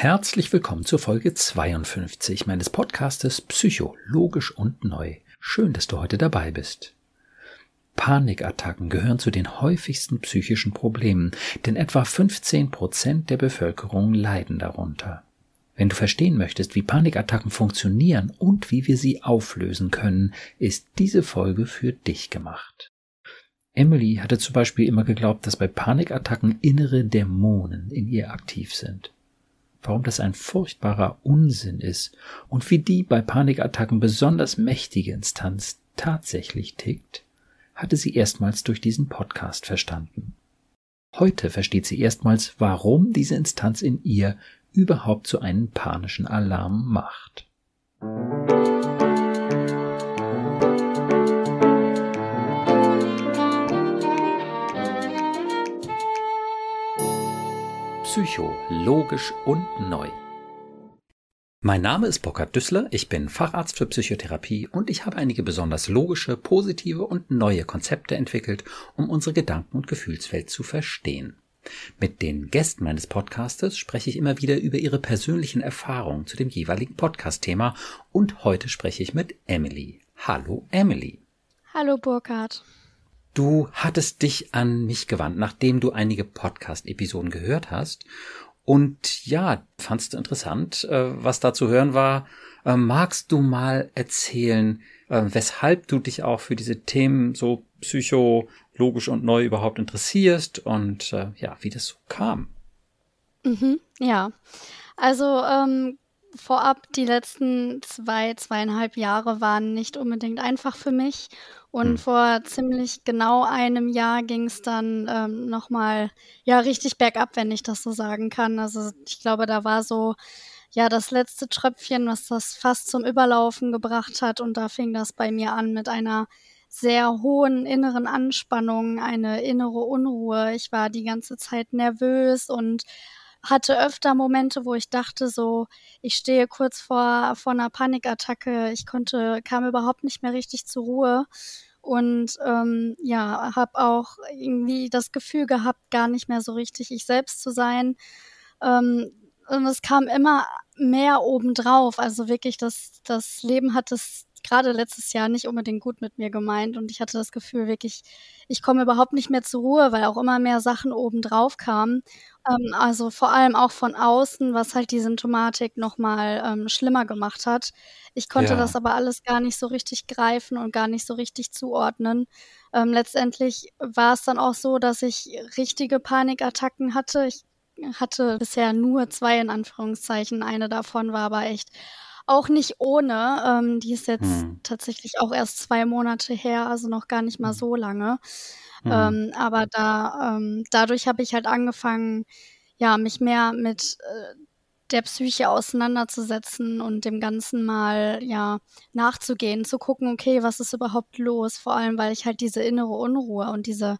Herzlich willkommen zur Folge 52 meines Podcastes Psychologisch und Neu. Schön, dass du heute dabei bist. Panikattacken gehören zu den häufigsten psychischen Problemen, denn etwa 15 Prozent der Bevölkerung leiden darunter. Wenn du verstehen möchtest, wie Panikattacken funktionieren und wie wir sie auflösen können, ist diese Folge für dich gemacht. Emily hatte zum Beispiel immer geglaubt, dass bei Panikattacken innere Dämonen in ihr aktiv sind warum das ein furchtbarer Unsinn ist und wie die bei Panikattacken besonders mächtige Instanz tatsächlich tickt, hatte sie erstmals durch diesen Podcast verstanden. Heute versteht sie erstmals, warum diese Instanz in ihr überhaupt so einen panischen Alarm macht. Psycho, logisch und neu. Mein Name ist Burkhard Düssler, ich bin Facharzt für Psychotherapie und ich habe einige besonders logische, positive und neue Konzepte entwickelt, um unsere Gedanken- und Gefühlswelt zu verstehen. Mit den Gästen meines Podcastes spreche ich immer wieder über ihre persönlichen Erfahrungen zu dem jeweiligen Podcast-Thema und heute spreche ich mit Emily. Hallo Emily. Hallo Burkhard. Du hattest dich an mich gewandt, nachdem du einige Podcast-Episoden gehört hast. Und ja, fandst du interessant, äh, was da zu hören war. Äh, magst du mal erzählen, äh, weshalb du dich auch für diese Themen so psychologisch und neu überhaupt interessierst und ja, wie das so kam? Mhm, ja, also ähm, vorab die letzten zwei, zweieinhalb Jahre waren nicht unbedingt einfach für mich. Und hm. vor ziemlich genau einem Jahr ging es dann ähm, nochmal, ja, richtig bergab, wenn ich das so sagen kann. Also ich glaube, da war so, ja, das letzte Tröpfchen, was das fast zum Überlaufen gebracht hat. Und da fing das bei mir an mit einer sehr hohen inneren Anspannung, eine innere Unruhe. Ich war die ganze Zeit nervös und hatte öfter Momente, wo ich dachte so, ich stehe kurz vor, vor einer Panikattacke. Ich konnte, kam überhaupt nicht mehr richtig zur Ruhe und ähm, ja, habe auch irgendwie das Gefühl gehabt, gar nicht mehr so richtig ich selbst zu sein. Ähm, und es kam immer mehr obendrauf. Also wirklich, das, das Leben hat es gerade letztes Jahr nicht unbedingt gut mit mir gemeint und ich hatte das Gefühl wirklich, ich komme überhaupt nicht mehr zur Ruhe, weil auch immer mehr Sachen obendrauf kamen. Ähm, also vor allem auch von außen, was halt die Symptomatik nochmal ähm, schlimmer gemacht hat. Ich konnte ja. das aber alles gar nicht so richtig greifen und gar nicht so richtig zuordnen. Ähm, letztendlich war es dann auch so, dass ich richtige Panikattacken hatte. Ich hatte bisher nur zwei in Anführungszeichen. Eine davon war aber echt auch nicht ohne. Ähm, die ist jetzt hm. tatsächlich auch erst zwei Monate her, also noch gar nicht mal hm. so lange. Hm. Ähm, aber da, ähm, dadurch habe ich halt angefangen, ja, mich mehr mit äh, der Psyche auseinanderzusetzen und dem Ganzen mal, ja, nachzugehen, zu gucken, okay, was ist überhaupt los? Vor allem, weil ich halt diese innere Unruhe und diese,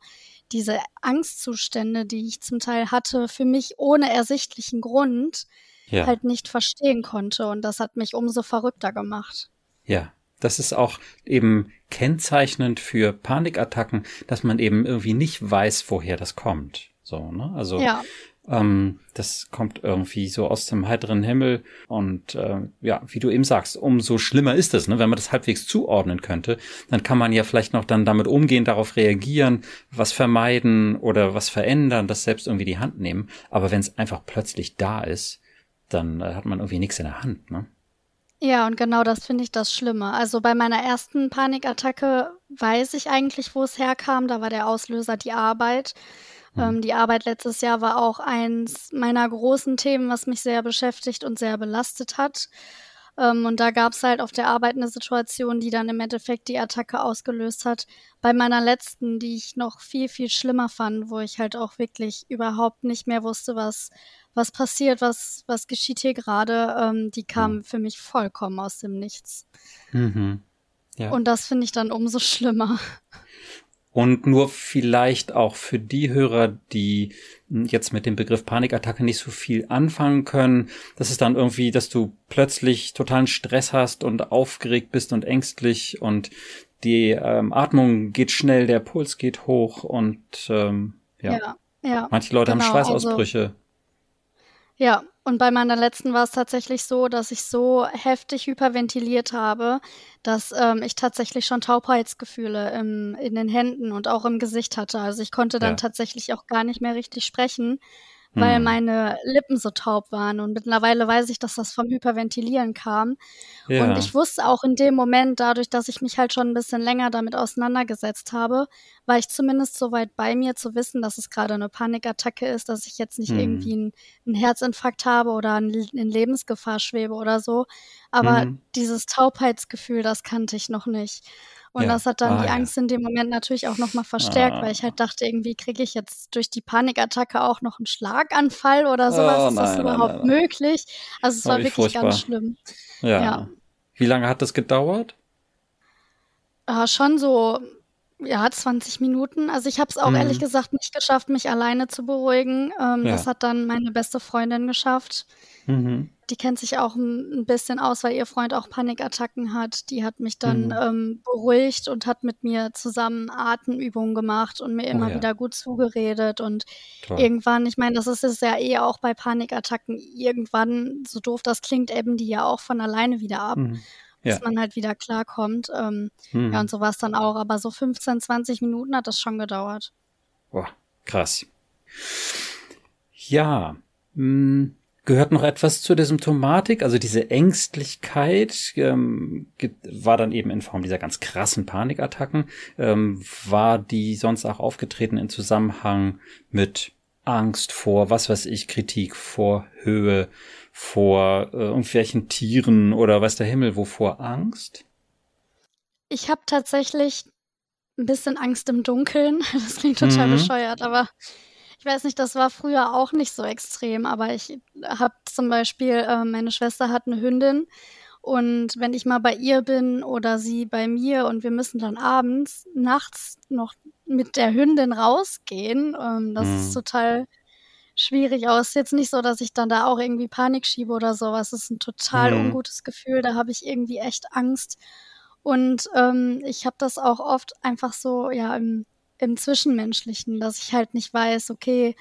diese Angstzustände, die ich zum Teil hatte, für mich ohne ersichtlichen Grund, ja. halt nicht verstehen konnte. Und das hat mich umso verrückter gemacht. Ja, das ist auch eben kennzeichnend für Panikattacken, dass man eben irgendwie nicht weiß, woher das kommt. So, ne? Also ja. ähm, das kommt irgendwie so aus dem heiteren Himmel und äh, ja, wie du eben sagst, umso schlimmer ist es, ne? Wenn man das halbwegs zuordnen könnte, dann kann man ja vielleicht noch dann damit umgehen, darauf reagieren, was vermeiden oder was verändern, das selbst irgendwie die Hand nehmen. Aber wenn es einfach plötzlich da ist, dann äh, hat man irgendwie nichts in der Hand, ne? Ja, und genau das finde ich das Schlimme. Also bei meiner ersten Panikattacke weiß ich eigentlich, wo es herkam. Da war der Auslöser die Arbeit. Hm. Ähm, die Arbeit letztes Jahr war auch eins meiner großen Themen, was mich sehr beschäftigt und sehr belastet hat. Ähm, und da gab es halt auf der Arbeit eine Situation, die dann im Endeffekt die Attacke ausgelöst hat. Bei meiner letzten, die ich noch viel, viel schlimmer fand, wo ich halt auch wirklich überhaupt nicht mehr wusste, was, was passiert, was, was geschieht hier gerade, ähm, die kam mhm. für mich vollkommen aus dem Nichts. Mhm. Ja. Und das finde ich dann umso schlimmer. Und nur vielleicht auch für die Hörer, die jetzt mit dem Begriff Panikattacke nicht so viel anfangen können, das ist dann irgendwie, dass du plötzlich totalen Stress hast und aufgeregt bist und ängstlich und die ähm, Atmung geht schnell, der Puls geht hoch und ähm, ja. ja, ja manche Leute genau, haben Schweißausbrüche. Also Ja, und bei meiner letzten war es tatsächlich so, dass ich so heftig hyperventiliert habe, dass ähm, ich tatsächlich schon Taubheitsgefühle im, in den Händen und auch im Gesicht hatte. Also ich konnte dann Ja. tatsächlich auch gar nicht mehr richtig sprechen, weil Hm. meine Lippen so taub waren. Und mittlerweile weiß ich, dass das vom Hyperventilieren kam. Und Ja. ich wusste auch in dem Moment, dadurch, dass ich mich halt schon ein bisschen länger damit auseinandergesetzt habe, war ich zumindest so weit bei mir zu wissen, dass es gerade eine Panikattacke ist, dass ich jetzt nicht Hm. irgendwie einen, einen Herzinfarkt habe oder in, in Lebensgefahr schwebe oder so. Aber Mhm. dieses Taubheitsgefühl, das kannte ich noch nicht. Und Ja. das hat dann Ah, die ja. Angst in dem Moment natürlich auch noch mal verstärkt, weil ich Ah. halt dachte, irgendwie kriege ich jetzt durch die Panikattacke auch noch einen Schlaganfall oder sowas. Oh, Ist das nein, nein, überhaupt nein, nein. möglich? Also es Oh, war wie wirklich ganz furchtbar. schlimm. Ja. Ja. Wie lange hat das gedauert? Äh, schon so, ja, 20 Minuten. Also ich habe es auch ehrlich Mhm. gesagt nicht geschafft, mich alleine zu beruhigen. Ähm, das Ja. hat dann meine beste Freundin geschafft. Mhm. Die kennt sich auch ein bisschen aus, weil ihr Freund auch Panikattacken hat. Die hat mich dann, Mhm. ähm, beruhigt und hat mit mir zusammen Atemübungen gemacht und mir Oh immer ja, wieder gut zugeredet. Und toll. irgendwann ich meine, das ist es ja eh auch bei Panikattacken, irgendwann, so doof das klingt, ebben die ja auch von alleine wieder ab, Mhm. Ja. man halt wieder klarkommt. Ähm, ja, Mhm. und so war's dann auch. Aber so 15, 20 Minuten hat das schon gedauert. Boah, krass. Ja, mh, gehört noch etwas zu der Symptomatik? Also diese Ängstlichkeit ähm, war dann eben in Form dieser ganz krassen Panikattacken. Ähm, war die sonst auch aufgetreten in Zusammenhang mit Angst vor, was weiß ich, Kritik vor Höhe, vor äh, irgendwelchen Tieren oder weiß der Himmel, wovor Angst? Ich habe tatsächlich ein bisschen Angst im Dunkeln. Das klingt total Mhm. bescheuert, aber ich weiß nicht, das war früher auch nicht so extrem, aber ich habe zum Beispiel äh, meine Schwester hat eine Hündin und wenn ich mal bei ihr bin oder sie bei mir und wir müssen dann abends nachts noch mit der Hündin rausgehen, ähm, das ist Mhm. total schwierig aus. Ist jetzt nicht so, dass ich dann da auch irgendwie Panik schiebe oder so was. Es ist ein total Mhm. ungutes Gefühl, da habe ich irgendwie echt Angst. Und, ähm, ich habe das auch oft einfach so, ja, im im Zwischenmenschlichen, dass ich halt nicht weiß, okay,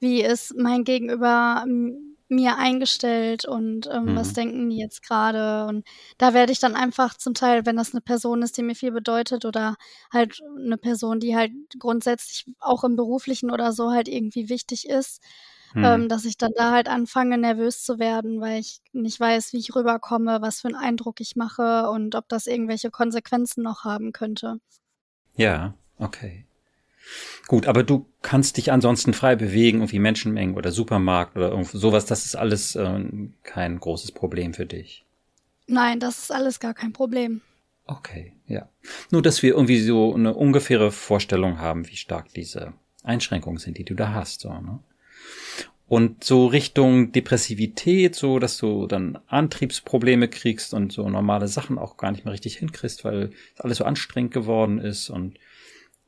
wie ist mein Gegenüber mir eingestellt und, ähm, was Mhm. denken die jetzt grade? Und da werde ich dann einfach zum Teil, wenn das 'ne Person ist, die mir viel bedeutet oder halt 'ne Person, die halt grundsätzlich auch im Beruflichen oder so halt irgendwie wichtig ist, ähm, Mhm. dass ich dann da halt anfange, nervös zu werden, weil ich nicht weiß, wie ich rüberkomme, was für 'n Eindruck ich mache und ob das irgendwelche Konsequenzen noch haben könnte. Ja, okay. Gut, aber du kannst dich ansonsten frei bewegen, irgendwie Menschenmengen oder Supermarkt oder irgend sowas, das ist alles ähm, kein großes Problem für dich. Nein, das ist alles gar kein Problem. Okay, ja. Nur, dass wir irgendwie so eine ungefähre Vorstellung haben, wie stark diese Einschränkungen sind, die du da hast, so, ne? Und so Richtung Depressivität, so dass du dann Antriebsprobleme kriegst und so normale Sachen auch gar nicht mehr richtig hinkriegst, weil alles so anstrengend geworden ist und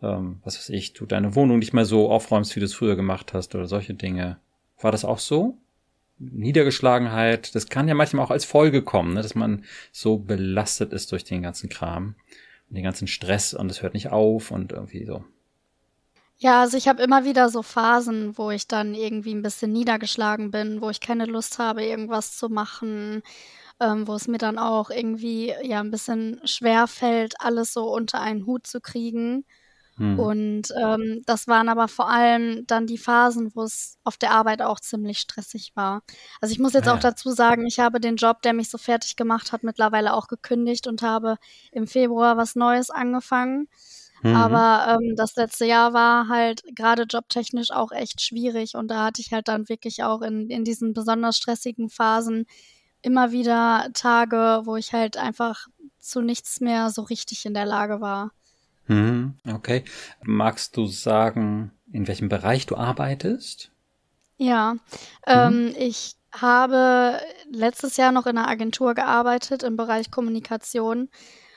ähm, was weiß ich, du deine Wohnung nicht mehr so aufräumst, wie du es früher gemacht hast oder solche Dinge. War das auch so? Niedergeschlagenheit, das kann ja manchmal auch als Folge kommen, ne, dass man so belastet ist durch den ganzen Kram und den ganzen Stress und es hört nicht auf und irgendwie so. Ja, also ich habe immer wieder so Phasen, wo ich dann irgendwie 'n bisschen niedergeschlagen bin, wo ich keine Lust habe, irgendwas zu machen, ähm, wo es mir dann auch irgendwie, ja, 'n bisschen schwerfällt, alles so unter einen Hut zu kriegen. Hm. Und, ähm, das waren aber vor allem dann die Phasen, wo es auf der Arbeit auch ziemlich stressig war. Also, ich muss jetzt Ah auch ja. dazu sagen, ich habe den Job, der mich so fertig gemacht hat, mittlerweile auch gekündigt und habe im Februar was Neues angefangen. Mhm. Aber, ähm, das letzte Jahr war halt grade jobtechnisch auch echt schwierig und da hatte ich halt dann wirklich auch in in diesen besonders stressigen Phasen immer wieder Tage, wo ich halt einfach zu nichts mehr so richtig in der Lage war. Mhm, okay. Magst du sagen, in welchem Bereich du arbeitest? Ja, Mhm. ähm, ich habe letztes Jahr noch in 'ner Agentur gearbeitet im Bereich Kommunikation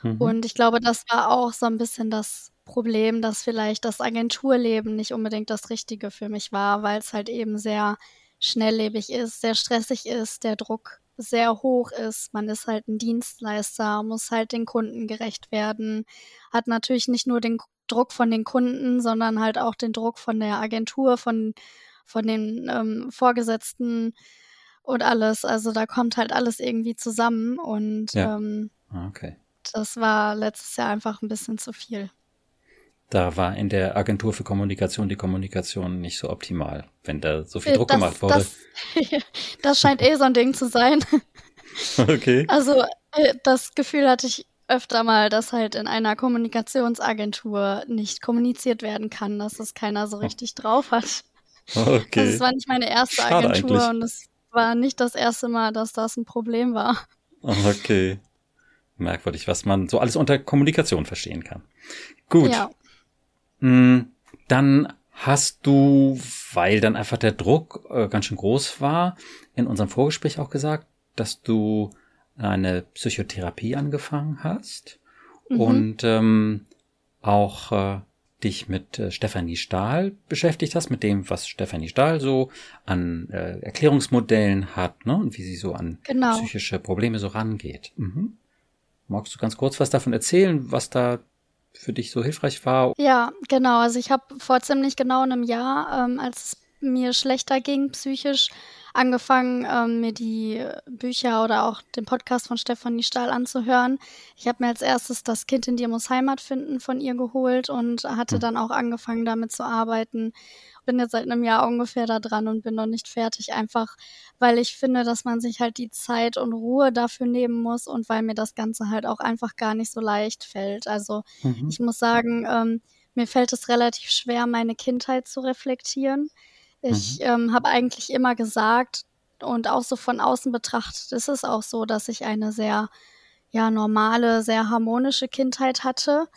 Mhm. und ich glaube, das war auch so 'n bisschen das Problem, dass vielleicht das Agenturleben nicht unbedingt das Richtige für mich war, weil's halt eben sehr schnelllebig ist, sehr stressig ist, der Druck sehr hoch ist. Man ist halt 'n Dienstleister, muss halt den Kunden gerecht werden, hat natürlich nicht nur den Druck von den Kunden, sondern halt auch den Druck von der Agentur, von von den, ähm, Vorgesetzten. und alles. Also da kommt halt alles irgendwie zusammen und Ja. ähm, Ah, Okay. das war letztes Jahr einfach ein bisschen zu viel. Da war in der Agentur für Kommunikation die Kommunikation nicht so optimal, wenn da so viel Äh, Druck das, gemacht wurde. Das, das scheint eh so ein Ding zu sein. Okay. Also äh, das Gefühl hatte ich öfter mal, dass halt in einer Kommunikationsagentur nicht kommuniziert werden kann, dass es keiner so richtig drauf hat. Also Okay. es war nicht meine erste Schade Agentur eigentlich. und es war nicht das erste Mal, dass das ein Problem war. Okay. Merkwürdig, was man so alles unter Kommunikation verstehen kann. Gut. Ja, Dann hast du, weil dann einfach der Druck äh, ganz schön groß war, in unserem Vorgespräch auch gesagt, dass du eine Psychotherapie angefangen hast Mhm. und ähm, auch äh, dich mit äh, Stefanie Stahl beschäftigt hast, mit dem, was Stefanie Stahl so an äh, Erklärungsmodellen hat, ne, und wie sie so an genau. psychische Probleme so rangeht. Mhm. Magst du ganz kurz was davon erzählen, was da für dich so hilfreich war? Ja, genau. Also ich habe vor ziemlich genau einem Jahr, ähm, als es mir schlechter ging psychisch, angefangen, ähm, mir die Bücher oder auch den Podcast von Stefanie Stahl anzuhören. Ich habe mir als erstes das Kind in dir muss Heimat finden von ihr geholt und hatte Hm. dann auch angefangen, damit zu arbeiten. Bin jetzt seit einem Jahr ungefähr da dran und bin noch nicht fertig, einfach weil ich finde, dass man sich halt die Zeit und Ruhe dafür nehmen muss und weil mir das Ganze halt auch einfach gar nicht so leicht fällt. Also Mhm. ich muss sagen, ähm, mir fällt es relativ schwer, meine Kindheit zu reflektieren. Ich ähm, habe eigentlich immer gesagt und auch so von außen betrachtet ist es auch so, dass ich eine sehr ja normale, sehr harmonische Kindheit hatte.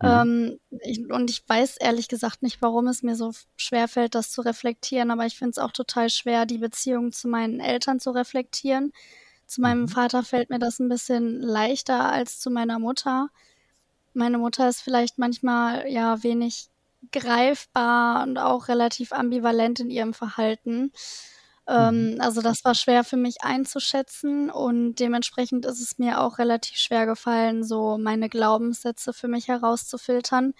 Mhm. Ähm, ich, und ich weiß ehrlich gesagt nicht, warum es mir so schwer fällt, das zu reflektieren, aber ich finde es auch total schwer, die Beziehung zu meinen Eltern zu reflektieren. Zu meinem Mhm. Vater fällt mir das ein bisschen leichter als zu meiner Mutter. Meine Mutter ist vielleicht manchmal ja wenig greifbar und auch relativ ambivalent in ihrem Verhalten. Ähm, also das war schwer für mich einzuschätzen und dementsprechend ist es mir auch relativ schwer gefallen, so meine Glaubenssätze für mich herauszufiltern.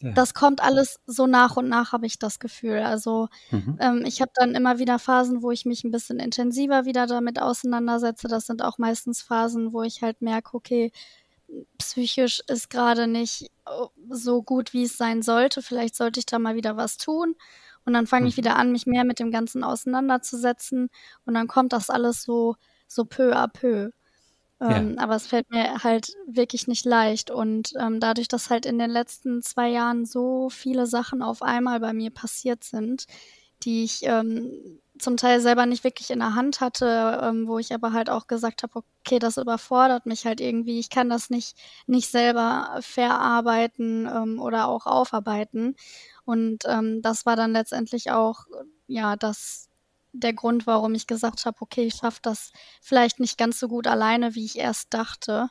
Ja. Das kommt alles so nach und nach, habe ich das Gefühl. Also Mhm. ähm, ich habe dann immer wieder Phasen, wo ich mich ein bisschen intensiver wieder damit auseinandersetze. Das sind auch meistens Phasen, wo ich halt merke, okay, psychisch ist gerade nicht äh, so gut, wie es sein sollte. Vielleicht sollte ich da mal wieder was tun. Und dann fange ich Mhm. wieder an, mich mehr mit dem Ganzen auseinanderzusetzen. Und dann kommt das alles so, so peu à peu. Ja. Ähm, aber es fällt mir halt wirklich nicht leicht. Und ähm, dadurch, dass halt in den letzten zwei Jahren so viele Sachen auf einmal bei mir passiert sind, die ich ähm, zum Teil selber nicht wirklich in der Hand hatte, ähm, wo ich aber halt auch gesagt habe, okay, das überfordert mich halt irgendwie. Ich kann das nicht, nicht selber verarbeiten ähm, oder auch aufarbeiten. Und ähm, das war dann letztendlich auch, ja, das der Grund, warum ich gesagt habe, okay, ich schaffe das vielleicht nicht ganz so gut alleine, wie ich erst dachte.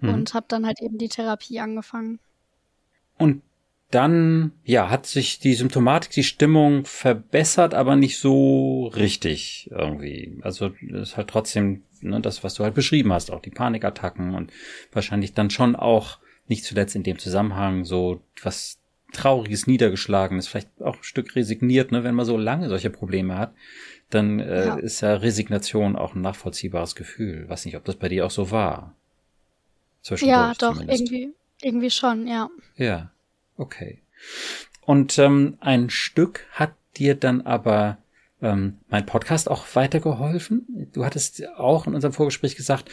Mhm. Und habe dann halt eben die Therapie angefangen. Und dann, ja, hat sich die Symptomatik, die Stimmung verbessert, aber nicht so richtig irgendwie. Also das ist halt trotzdem ne, das, was du halt beschrieben hast, auch die Panikattacken und wahrscheinlich dann schon auch nicht zuletzt in dem Zusammenhang so was Trauriges, Niedergeschlagenes, vielleicht auch ein Stück resigniert, ne, wenn man so lange solche Probleme hat, dann äh, Ja. ist ja Resignation auch ein nachvollziehbares Gefühl. Weiß nicht, ob das bei dir auch so war. Ja, doch, zumindest. irgendwie, irgendwie schon, ja. Ja, okay. Und ähm, ein Stück hat dir dann aber ähm, mein Podcast auch weitergeholfen. Du hattest auch in unserem Vorgespräch gesagt,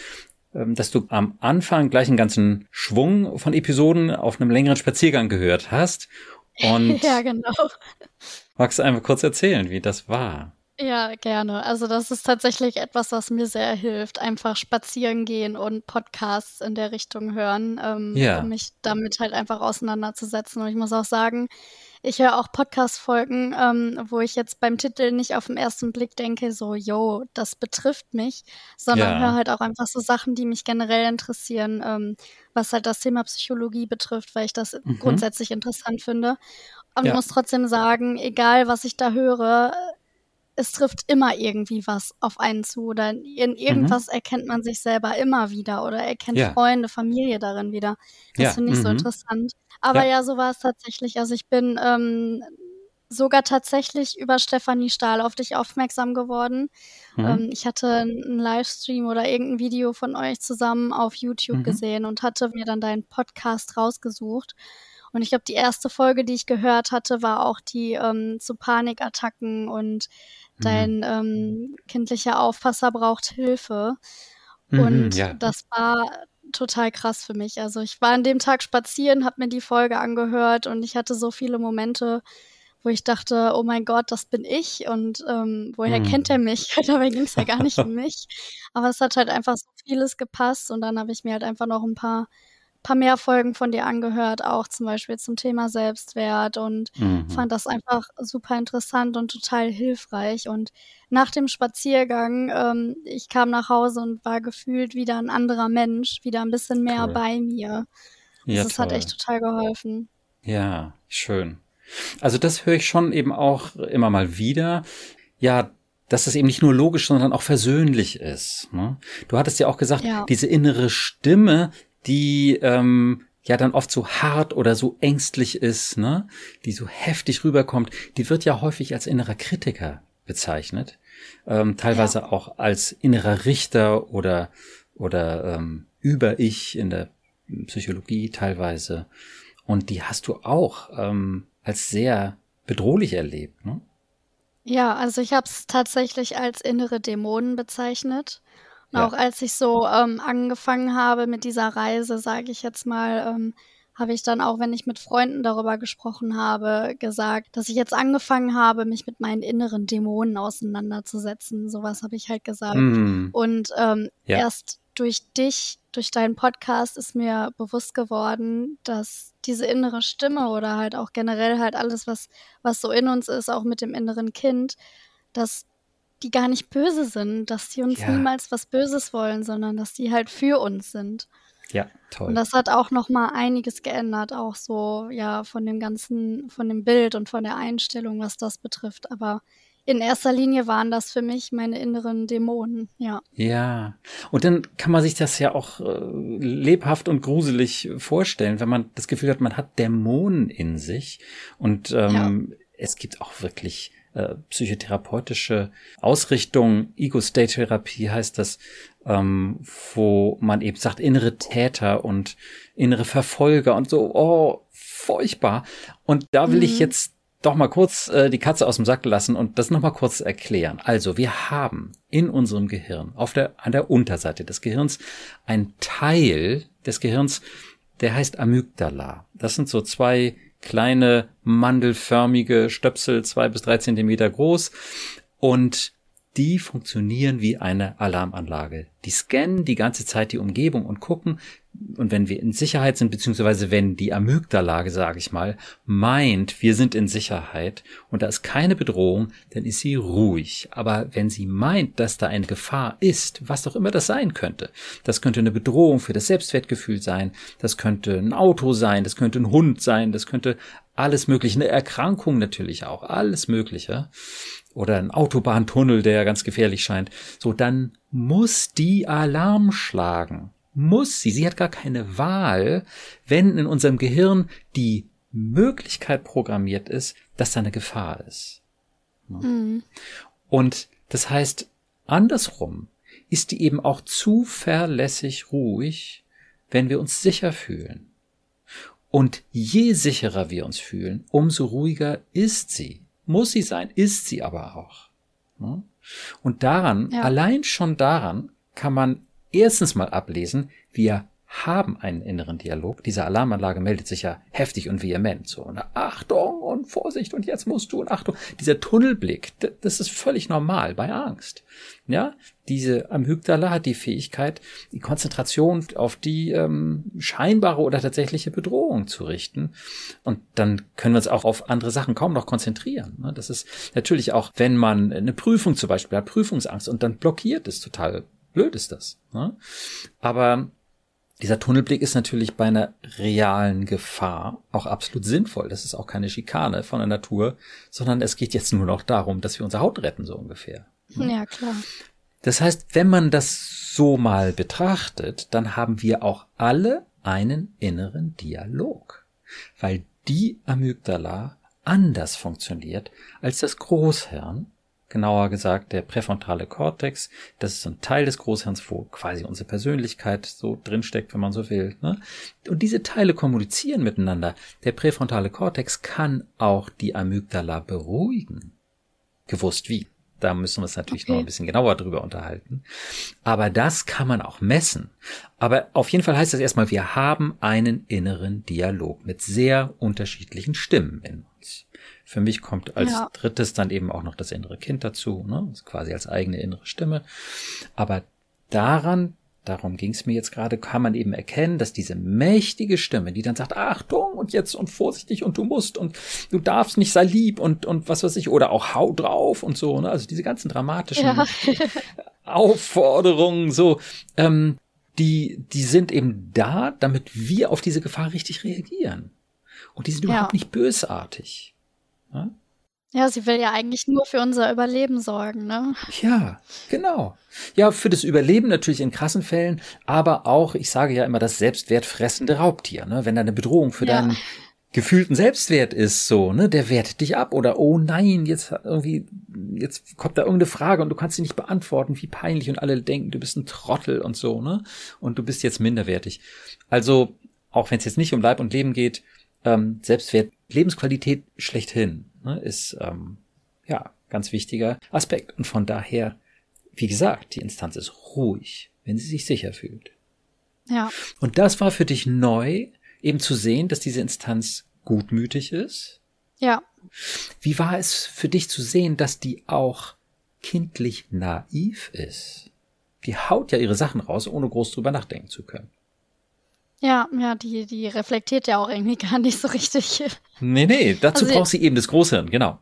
ähm, dass du am Anfang gleich einen ganzen Schwung von Episoden auf einem längeren Spaziergang gehört hast. Und Ja, genau. magst du einmal kurz erzählen, wie das war? Ja, gerne. Also das ist tatsächlich etwas, was mir sehr hilft. Einfach spazieren gehen und Podcasts in der Richtung hören, ähm, Ja. um mich damit halt einfach auseinanderzusetzen. Und ich muss auch sagen, ich höre auch Podcast-Folgen, ähm, wo ich jetzt beim Titel nicht auf den ersten Blick denke, so, yo, das betrifft mich, sondern Ja. höre halt auch einfach so Sachen, die mich generell interessieren, ähm, was halt das Thema Psychologie betrifft, weil ich das Mhm. grundsätzlich interessant finde. Und Ja. muss trotzdem sagen, egal was ich da höre, es trifft immer irgendwie was auf einen zu oder in irgendwas erkennt man sich selber immer wieder oder erkennt Mhm. Ja. Freunde, Familie darin wieder. Das Ja, finde ich so mhm. interessant. Aber Ja. ja. so war es tatsächlich. Also ich bin ähm, sogar tatsächlich über Stefanie Stahl auf dich aufmerksam geworden. Mhm. Ähm, ich hatte einen Livestream oder irgendein Video von euch zusammen auf YouTube mhm. gesehen und hatte mir dann deinen Podcast rausgesucht. Und ich glaube, die erste Folge, die ich gehört hatte, war auch die ähm, zu Panikattacken und mhm. dein ähm, kindlicher Aufpasser braucht Hilfe. Mhm, und ja. das war total krass für mich. Also ich war an dem Tag spazieren, habe mir die Folge angehört und ich hatte so viele Momente, wo ich dachte, oh mein Gott, das bin ich und ähm, woher mhm. kennt er mich? Dabei ging es ja gar nicht um mich. Aber es hat halt einfach so vieles gepasst und dann habe ich mir halt einfach noch ein paar paar mehr Folgen von dir angehört, auch zum Beispiel zum Thema Selbstwert und mhm. fand das einfach super interessant und total hilfreich. Und nach dem Spaziergang, ähm, ich kam nach Hause und war gefühlt wieder ein anderer Mensch, wieder ein bisschen mehr cool. bei mir. Ja, das toll. hat echt total geholfen. Ja, schön. Also das höre ich schon eben auch immer mal wieder. Ja, dass es eben nicht nur logisch, sondern auch versöhnlich ist. Ne? Du hattest ja auch gesagt, ja. diese innere Stimme, die ähm, ja dann oft so hart oder so ängstlich ist, ne, die so heftig rüberkommt, die wird ja häufig als innerer Kritiker bezeichnet, ähm, teilweise ja. auch als innerer Richter oder oder ähm, über ich in der Psychologie teilweise. Und die hast du auch ähm, als sehr bedrohlich erlebt, ne? Ja, also ich habe es tatsächlich als innere Dämonen bezeichnet. Ja. Auch als ich so ähm, angefangen habe mit dieser Reise, sage ich jetzt mal, ähm, habe ich dann auch, wenn ich mit Freunden darüber gesprochen habe, gesagt, dass ich jetzt angefangen habe, mich mit meinen inneren Dämonen auseinanderzusetzen. Sowas habe ich halt gesagt. Mm. Und ähm, ja. erst durch dich, durch deinen Podcast ist mir bewusst geworden, dass diese innere Stimme oder halt auch generell halt alles, was, was so in uns ist, auch mit dem inneren Kind, dass die gar nicht böse sind, dass die uns ja. niemals was Böses wollen, sondern dass die halt für uns sind. Ja, toll. Und das hat auch noch mal einiges geändert, auch so ja von dem ganzen, von dem Bild und von der Einstellung, was das betrifft. Aber in erster Linie waren das für mich meine inneren Dämonen, ja. Ja, und dann kann man sich das ja auch äh, lebhaft und gruselig vorstellen, wenn man das Gefühl hat, man hat Dämonen in sich und ähm, ja. es gibt auch wirklich äh, psychotherapeutische Ausrichtung, Ego-State-Therapie heißt das, ähm, wo man eben sagt, innere Täter und innere Verfolger und so, oh, furchtbar. Und da will mhm. ich jetzt doch mal kurz äh, die Katze aus dem Sack lassen und das nochmal kurz erklären. Also, wir haben in unserem Gehirn, auf der, an der Unterseite des Gehirns, ein Teil des Gehirns, der heißt Amygdala. Das sind so zwei kleine mandelförmige Stöpsel, zwei bis drei Zentimeter groß und die funktionieren wie eine Alarmanlage. Die scannen die ganze Zeit die Umgebung und gucken, und wenn wir in Sicherheit sind, beziehungsweise wenn die Amygdalage, sage ich mal, meint, wir sind in Sicherheit und da ist keine Bedrohung, dann ist sie ruhig. Aber wenn sie meint, dass da eine Gefahr ist, was doch immer das sein könnte, das könnte eine Bedrohung für das Selbstwertgefühl sein, das könnte ein Auto sein, das könnte ein Hund sein, das könnte alles mögliche, eine Erkrankung natürlich auch, alles mögliche oder ein Autobahntunnel, der ganz gefährlich scheint, so dann muss die Alarm schlagen muss sie, sie hat gar keine Wahl, wenn in unserem Gehirn die Möglichkeit programmiert ist, dass da eine Gefahr ist. Mhm. Und das heißt, andersrum ist die eben auch zuverlässig ruhig, wenn wir uns sicher fühlen. Und je sicherer wir uns fühlen, umso ruhiger ist sie. Muss sie sein, ist sie aber auch. Und daran, ja. allein schon daran, kann man erstens mal ablesen, wir haben einen inneren Dialog. Diese Alarmanlage meldet sich ja heftig und vehement. So, eine Achtung und Vorsicht und jetzt musst du und Achtung. Dieser Tunnelblick, das ist völlig normal bei Angst. Ja, diese Amygdala hat die Fähigkeit, die Konzentration auf die ähm, scheinbare oder tatsächliche Bedrohung zu richten. Und dann können wir uns auch auf andere Sachen kaum noch konzentrieren. Ne? Das ist natürlich auch, wenn man eine Prüfung zum Beispiel hat, Prüfungsangst und dann blockiert ist total blöd ist das. Ne? Aber dieser Tunnelblick ist natürlich bei einer realen Gefahr auch absolut sinnvoll. Das ist auch keine Schikane von der Natur, sondern es geht jetzt nur noch darum, dass wir unsere Haut retten, so ungefähr. Ne? Ja, klar. Das heißt, wenn man das so mal betrachtet, dann haben wir auch alle einen inneren Dialog, weil die Amygdala anders funktioniert als das Großhirn, genauer gesagt der präfrontale Kortex. Das ist so ein Teil des Großhirns, wo quasi unsere Persönlichkeit so drinsteckt, wenn man so will. Ne? Und diese Teile kommunizieren miteinander. Der präfrontale Kortex kann auch die Amygdala beruhigen. Gewusst wie. Da müssen wir uns natürlich okay. noch ein bisschen genauer drüber unterhalten. Aber das kann man auch messen. Aber auf jeden Fall heißt das erstmal, wir haben einen inneren Dialog mit sehr unterschiedlichen Stimmen in uns. Für mich kommt als ja. drittes dann eben auch noch das innere Kind dazu, ne? Quasi als eigene innere Stimme. Aber daran, darum ging es mir jetzt gerade, kann man eben erkennen, dass diese mächtige Stimme, die dann sagt, Achtung und jetzt und vorsichtig und du musst und du darfst nicht, sei lieb und, und was weiß ich, oder auch hau drauf und so, ne? Also diese ganzen dramatischen ja. Aufforderungen, so, ähm, die, die sind eben da, damit wir auf diese Gefahr richtig reagieren. Und die sind ja. überhaupt nicht bösartig. Ja? ja, sie will ja eigentlich nur für unser Überleben sorgen, ne? Ja, genau. Ja, für das Überleben natürlich in krassen Fällen, aber auch, ich sage ja immer, das selbstwertfressende Raubtier, ne? Wenn da eine Bedrohung für ja. deinen gefühlten Selbstwert ist, so, ne, der wertet dich ab oder oh nein, jetzt irgendwie, jetzt kommt da irgendeine Frage und du kannst sie nicht beantworten, wie peinlich und alle denken, du bist ein Trottel und so, ne? Und du bist jetzt minderwertig. Also, auch wenn es jetzt nicht um Leib und Leben geht, ähm, Selbstwert, Lebensqualität schlechthin ne, ist ähm, ja ganz wichtiger Aspekt. Und von daher, wie gesagt, die Instanz ist ruhig, wenn sie sich sicher fühlt. Ja. Und das war für dich neu, eben zu sehen, dass diese Instanz gutmütig ist. Ja. Wie war es für dich zu sehen, dass die auch kindlich naiv ist? Die haut ja ihre Sachen raus, ohne groß drüber nachdenken zu können. Ja, ja, die, die reflektiert ja auch irgendwie gar nicht so richtig. Nee, nee, dazu also, braucht sie eben das Großhirn, genau.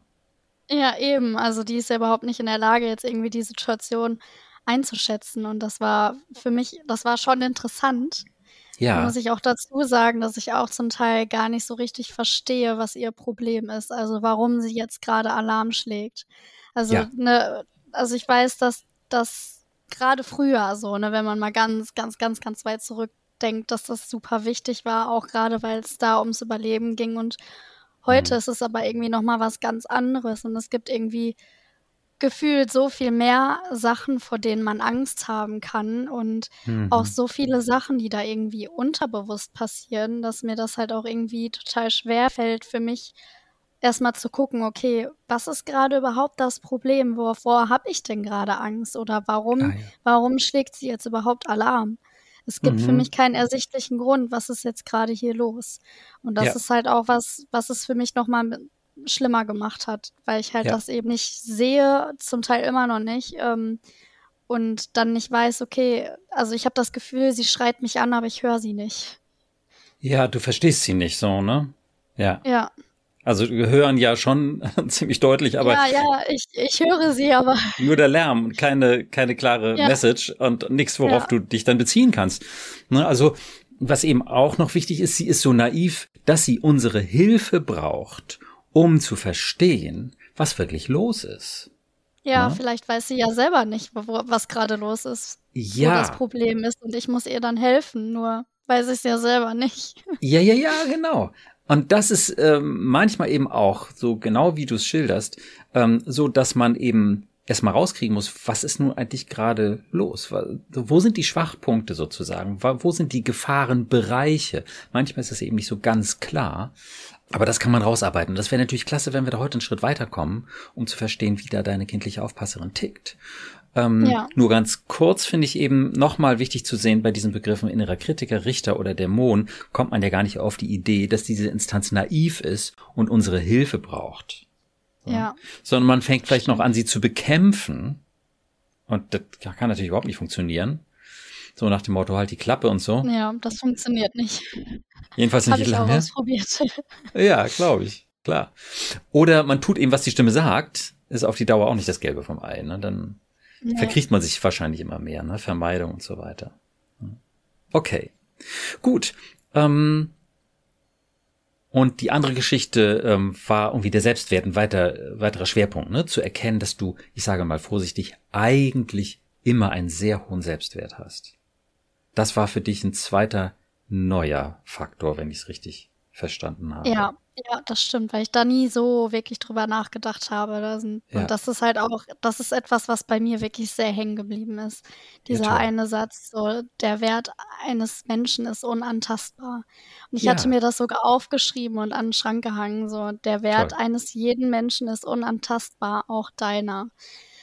Ja, eben. Also die ist ja überhaupt nicht in der Lage, jetzt irgendwie die Situation einzuschätzen. Und das war für mich, das war schon interessant. Ja. Da muss ich auch dazu sagen, dass ich auch zum Teil gar nicht so richtig verstehe, was ihr Problem ist. Also warum sie jetzt gerade Alarm schlägt. Also, ja. ne, also ich weiß, dass das gerade früher so, ne, wenn man mal ganz, ganz, ganz, ganz weit zurück denke, dass das super wichtig war, auch gerade weil es da ums Überleben ging. Und heute mhm. ist es aber irgendwie nochmal was ganz anderes. Und es gibt irgendwie gefühlt so viel mehr Sachen, vor denen man Angst haben kann und mhm. auch so viele Sachen, die da irgendwie unterbewusst passieren, dass mir das halt auch irgendwie total schwer fällt für mich, erstmal zu gucken, okay, was ist gerade überhaupt das Problem? Wovor habe ich denn gerade Angst? Oder warum, ah, ja. warum schlägt sie jetzt überhaupt Alarm? Es gibt mhm. für mich keinen ersichtlichen Grund, was ist jetzt gerade hier los. Und das ja. ist halt auch was, was es für mich nochmal schlimmer gemacht hat, weil ich halt ja. das eben nicht sehe, zum Teil immer noch nicht. Ähm, und dann nicht weiß, okay, also ich habe das Gefühl, sie schreit mich an, aber ich höre sie nicht. Ja, du verstehst sie nicht so, ne? Ja. Ja. Also wir hören ja schon ziemlich deutlich, aber. Ja, ja, ich, ich höre sie, aber. Nur der Lärm und keine, keine klare ja. Message und nichts, worauf ja. du dich dann beziehen kannst. Ne? Also, was eben auch noch wichtig ist, sie ist so naiv, dass sie unsere Hilfe braucht, um zu verstehen, was wirklich los ist. Ja, ne? vielleicht weiß sie ja selber nicht, wo, was gerade los ist. Ja. Wo das Problem ist und ich muss ihr dann helfen, nur weiß ich es ja selber nicht. Ja, ja, ja, genau. Und das ist ähm, manchmal eben auch, so genau wie du es schilderst, ähm, so dass man eben erstmal rauskriegen muss, was ist nun eigentlich gerade los? Wo sind die Schwachpunkte sozusagen? Wo sind die Gefahrenbereiche? Manchmal ist es eben nicht so ganz klar. Aber das kann man rausarbeiten. Das wäre natürlich klasse, wenn wir da heute einen Schritt weiterkommen, um zu verstehen, wie da deine kindliche Aufpasserin tickt. Ähm, ja. Nur ganz kurz finde ich eben nochmal wichtig zu sehen, bei diesen Begriffen innerer Kritiker, Richter oder Dämon kommt man ja gar nicht auf die Idee, dass diese Instanz naiv ist und unsere Hilfe braucht. Ja. ja. Sondern man fängt vielleicht noch an, sie zu bekämpfen. Und das kann natürlich überhaupt nicht funktionieren. So nach dem Motto, halt die Klappe und so. Ja, das funktioniert nicht. Jedenfalls nicht Hab ich lange. Auch ausprobiert. Ja, glaube ich. Klar. Oder man tut eben, was die Stimme sagt, ist auf die Dauer auch nicht das Gelbe vom Ei. Ne? Dann ja. verkriecht man sich wahrscheinlich immer mehr, ne? Vermeidung und so weiter. Okay. Gut. Ähm, und die andere Geschichte ähm, war irgendwie der Selbstwert ein weiter, weiterer Schwerpunkt, ne? Zu erkennen, dass du, ich sage mal vorsichtig, eigentlich immer einen sehr hohen Selbstwert hast. Das war für dich ein zweiter neuer Faktor, wenn ich es richtig verstanden habe. Ja, Ja, das stimmt, weil ich da nie so wirklich drüber nachgedacht habe. Das sind, ja. Und das ist halt auch, das ist etwas, was bei mir wirklich sehr hängen geblieben ist. Dieser ja, eine Satz, so, der Wert eines Menschen ist unantastbar. Und ich ja. hatte mir das sogar aufgeschrieben und an den Schrank gehangen, so, der Wert Toll. eines jeden Menschen ist unantastbar, auch deiner.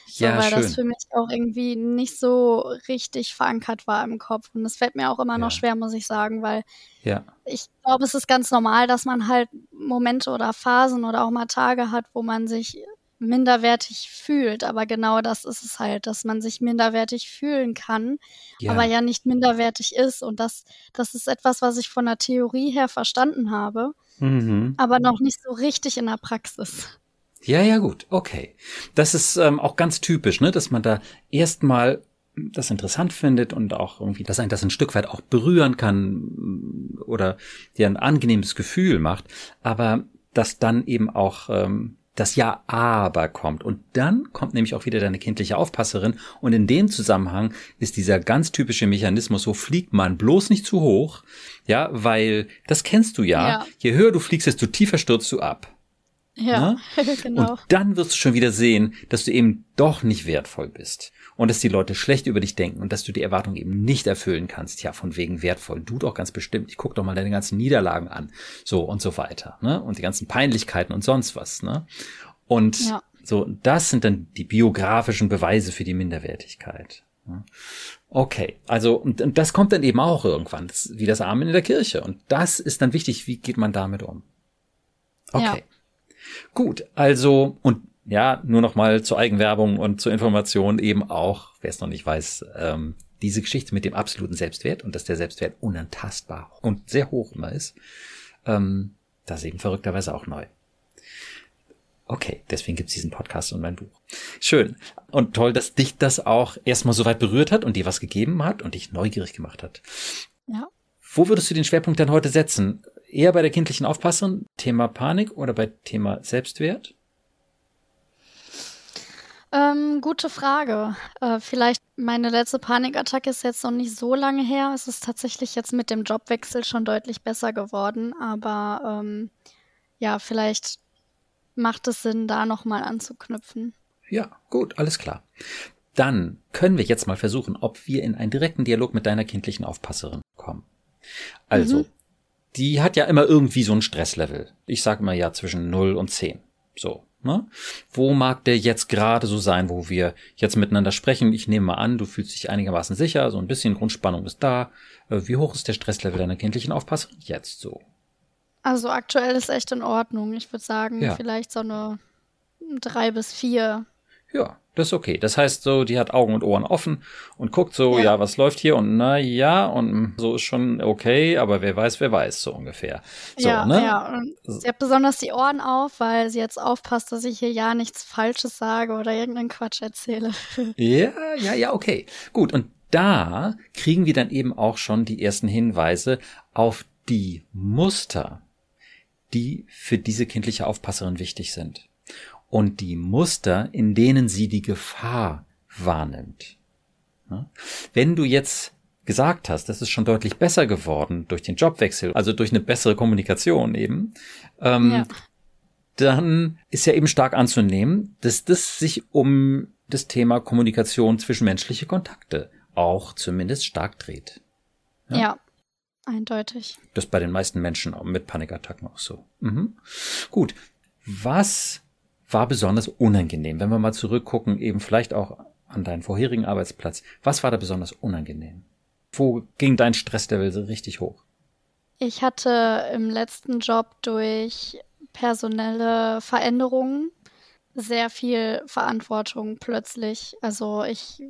So, ja, weil schön. das für mich auch irgendwie nicht so richtig verankert war im Kopf. Und es fällt mir auch immer noch schwer, muss ich sagen, weil ja. ich glaube, es ist ganz normal, dass man halt Momente oder Phasen oder auch mal Tage hat, wo man sich minderwertig fühlt. Aber genau das ist es halt, dass man sich minderwertig fühlen kann, ja. aber ja nicht minderwertig ist. Und das, das ist etwas, was ich von der Theorie her verstanden habe, mhm. aber noch nicht so richtig in der Praxis. Ja, ja, gut, okay. Das ist ähm, auch ganz typisch, ne, dass man da erstmal das interessant findet und auch irgendwie, dass ein das ein Stück weit auch berühren kann mm, oder dir ein angenehmes Gefühl macht, aber dass dann eben auch ähm, das Ja aber kommt. Und dann kommt nämlich auch wieder deine kindliche Aufpasserin. Und in dem Zusammenhang ist dieser ganz typische Mechanismus, so fliegt man bloß nicht zu hoch. Ja, weil das kennst du ja. ja. Je höher du fliegst, desto tiefer stürzt du ab. Ja, ne? genau. Und dann wirst du schon wieder sehen, dass du eben doch nicht wertvoll bist. Und dass die Leute schlecht über dich denken und dass du die Erwartung eben nicht erfüllen kannst. Ja, von wegen wertvoll. Du doch ganz bestimmt. Ich guck doch mal deine ganzen Niederlagen an. So und so weiter. Ne? Und die ganzen Peinlichkeiten und sonst was. Ne? Und ja. so, das sind dann die biografischen Beweise für die Minderwertigkeit. Ne? Okay, also und, und das kommt dann eben auch irgendwann, das, wie das Amen in der Kirche. Und das ist dann wichtig, wie geht man damit um? Okay. Ja. Gut, also und ja, nur noch mal zur Eigenwerbung und zur Information eben auch, wer es noch nicht weiß, ähm, diese Geschichte mit dem absoluten Selbstwert und dass der Selbstwert unantastbar und sehr hoch immer ist, ähm, das ist eben verrückterweise auch neu. Okay, deswegen gibt's diesen Podcast und mein Buch. Schön. Und toll, dass dich das auch erstmal so weit berührt hat und dir was gegeben hat und dich neugierig gemacht hat. Ja. Wo würdest du den Schwerpunkt dann heute setzen? Eher bei der kindlichen Aufpasserin Thema Panik oder bei Thema Selbstwert? Ähm, gute Frage. Äh, vielleicht meine letzte Panikattacke ist jetzt noch nicht so lange her. Es ist tatsächlich jetzt mit dem Jobwechsel schon deutlich besser geworden. Aber ähm, ja, vielleicht macht es Sinn, da nochmal anzuknüpfen. Ja, gut, alles klar. Dann können wir jetzt mal versuchen, ob wir in einen direkten Dialog mit deiner kindlichen Aufpasserin kommen. Also, mhm die hat ja immer irgendwie so ein Stresslevel. Ich sage immer ja zwischen 0 und 10. So. Ne? Wo mag der jetzt gerade so sein, wo wir jetzt miteinander sprechen? Ich nehme mal an, du fühlst dich einigermaßen sicher, so ein bisschen Grundspannung ist da. Äh, wie hoch ist der Stresslevel deiner kindlichen Aufpasserin jetzt so? Also aktuell ist echt in Ordnung. Ich würde sagen, ja. vielleicht so eine drei bis vier. Ja, das ist okay. Das heißt so, die hat Augen und Ohren offen und guckt so, ja, ja was läuft hier und na ja und so ist schon okay, aber wer weiß, wer weiß so ungefähr. So, ja, ne? ja. Und sie hat besonders die Ohren auf, weil sie jetzt aufpasst, dass ich hier ja nichts Falsches sage oder irgendeinen Quatsch erzähle. ja, ja, ja, okay. Gut. Und da kriegen wir dann eben auch schon die ersten Hinweise auf die Muster, die für diese kindliche Aufpasserin wichtig sind und die Muster, in denen sie die Gefahr wahrnimmt. Wenn du jetzt gesagt hast, das ist schon deutlich besser geworden durch den Jobwechsel, also durch eine bessere Kommunikation eben, ähm, ja. dann ist ja eben stark anzunehmen, dass das sich um das Thema Kommunikation zwischenmenschliche Kontakte auch zumindest stark dreht. Ja, ja eindeutig. Das ist bei den meisten Menschen mit Panikattacken auch so. Mhm. Gut. Was war besonders unangenehm? Wenn wir mal zurückgucken, eben vielleicht auch an deinen vorherigen Arbeitsplatz. Was war da besonders unangenehm? Wo ging dein Stresslevel so richtig hoch? Ich hatte im letzten Job durch personelle Veränderungen sehr viel Verantwortung plötzlich. Also ich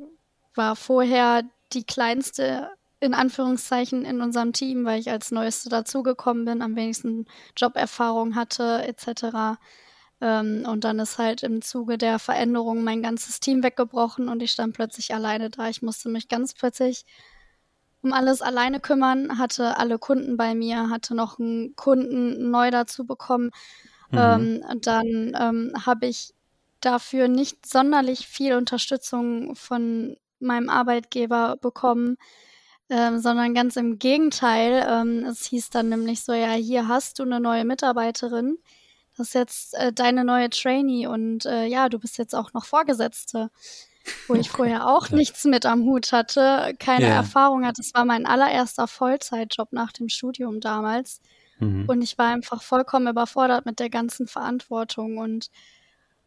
war vorher die kleinste in Anführungszeichen in unserem Team, weil ich als Neueste dazugekommen bin, am wenigsten Joberfahrung hatte etc. Ähm, und dann ist halt im Zuge der Veränderung mein ganzes Team weggebrochen und ich stand plötzlich alleine da. Ich musste mich ganz plötzlich um alles alleine kümmern, hatte alle Kunden bei mir, hatte noch einen Kunden neu dazu bekommen. Mhm. Ähm, dann ähm, habe ich dafür nicht sonderlich viel Unterstützung von meinem Arbeitgeber bekommen. ähm, sondern ganz im Gegenteil. Ähm, es hieß dann nämlich so, ja, hier hast du eine neue Mitarbeiterin. Das ist jetzt äh, deine neue Trainee und äh, ja, du bist jetzt auch noch Vorgesetzte. Wo ich vorher auch nichts mit am Hut hatte, keine yeah. Erfahrung hatte. Das war mein allererster Vollzeitjob nach dem Studium damals. Mhm. Und ich war einfach vollkommen überfordert mit der ganzen Verantwortung und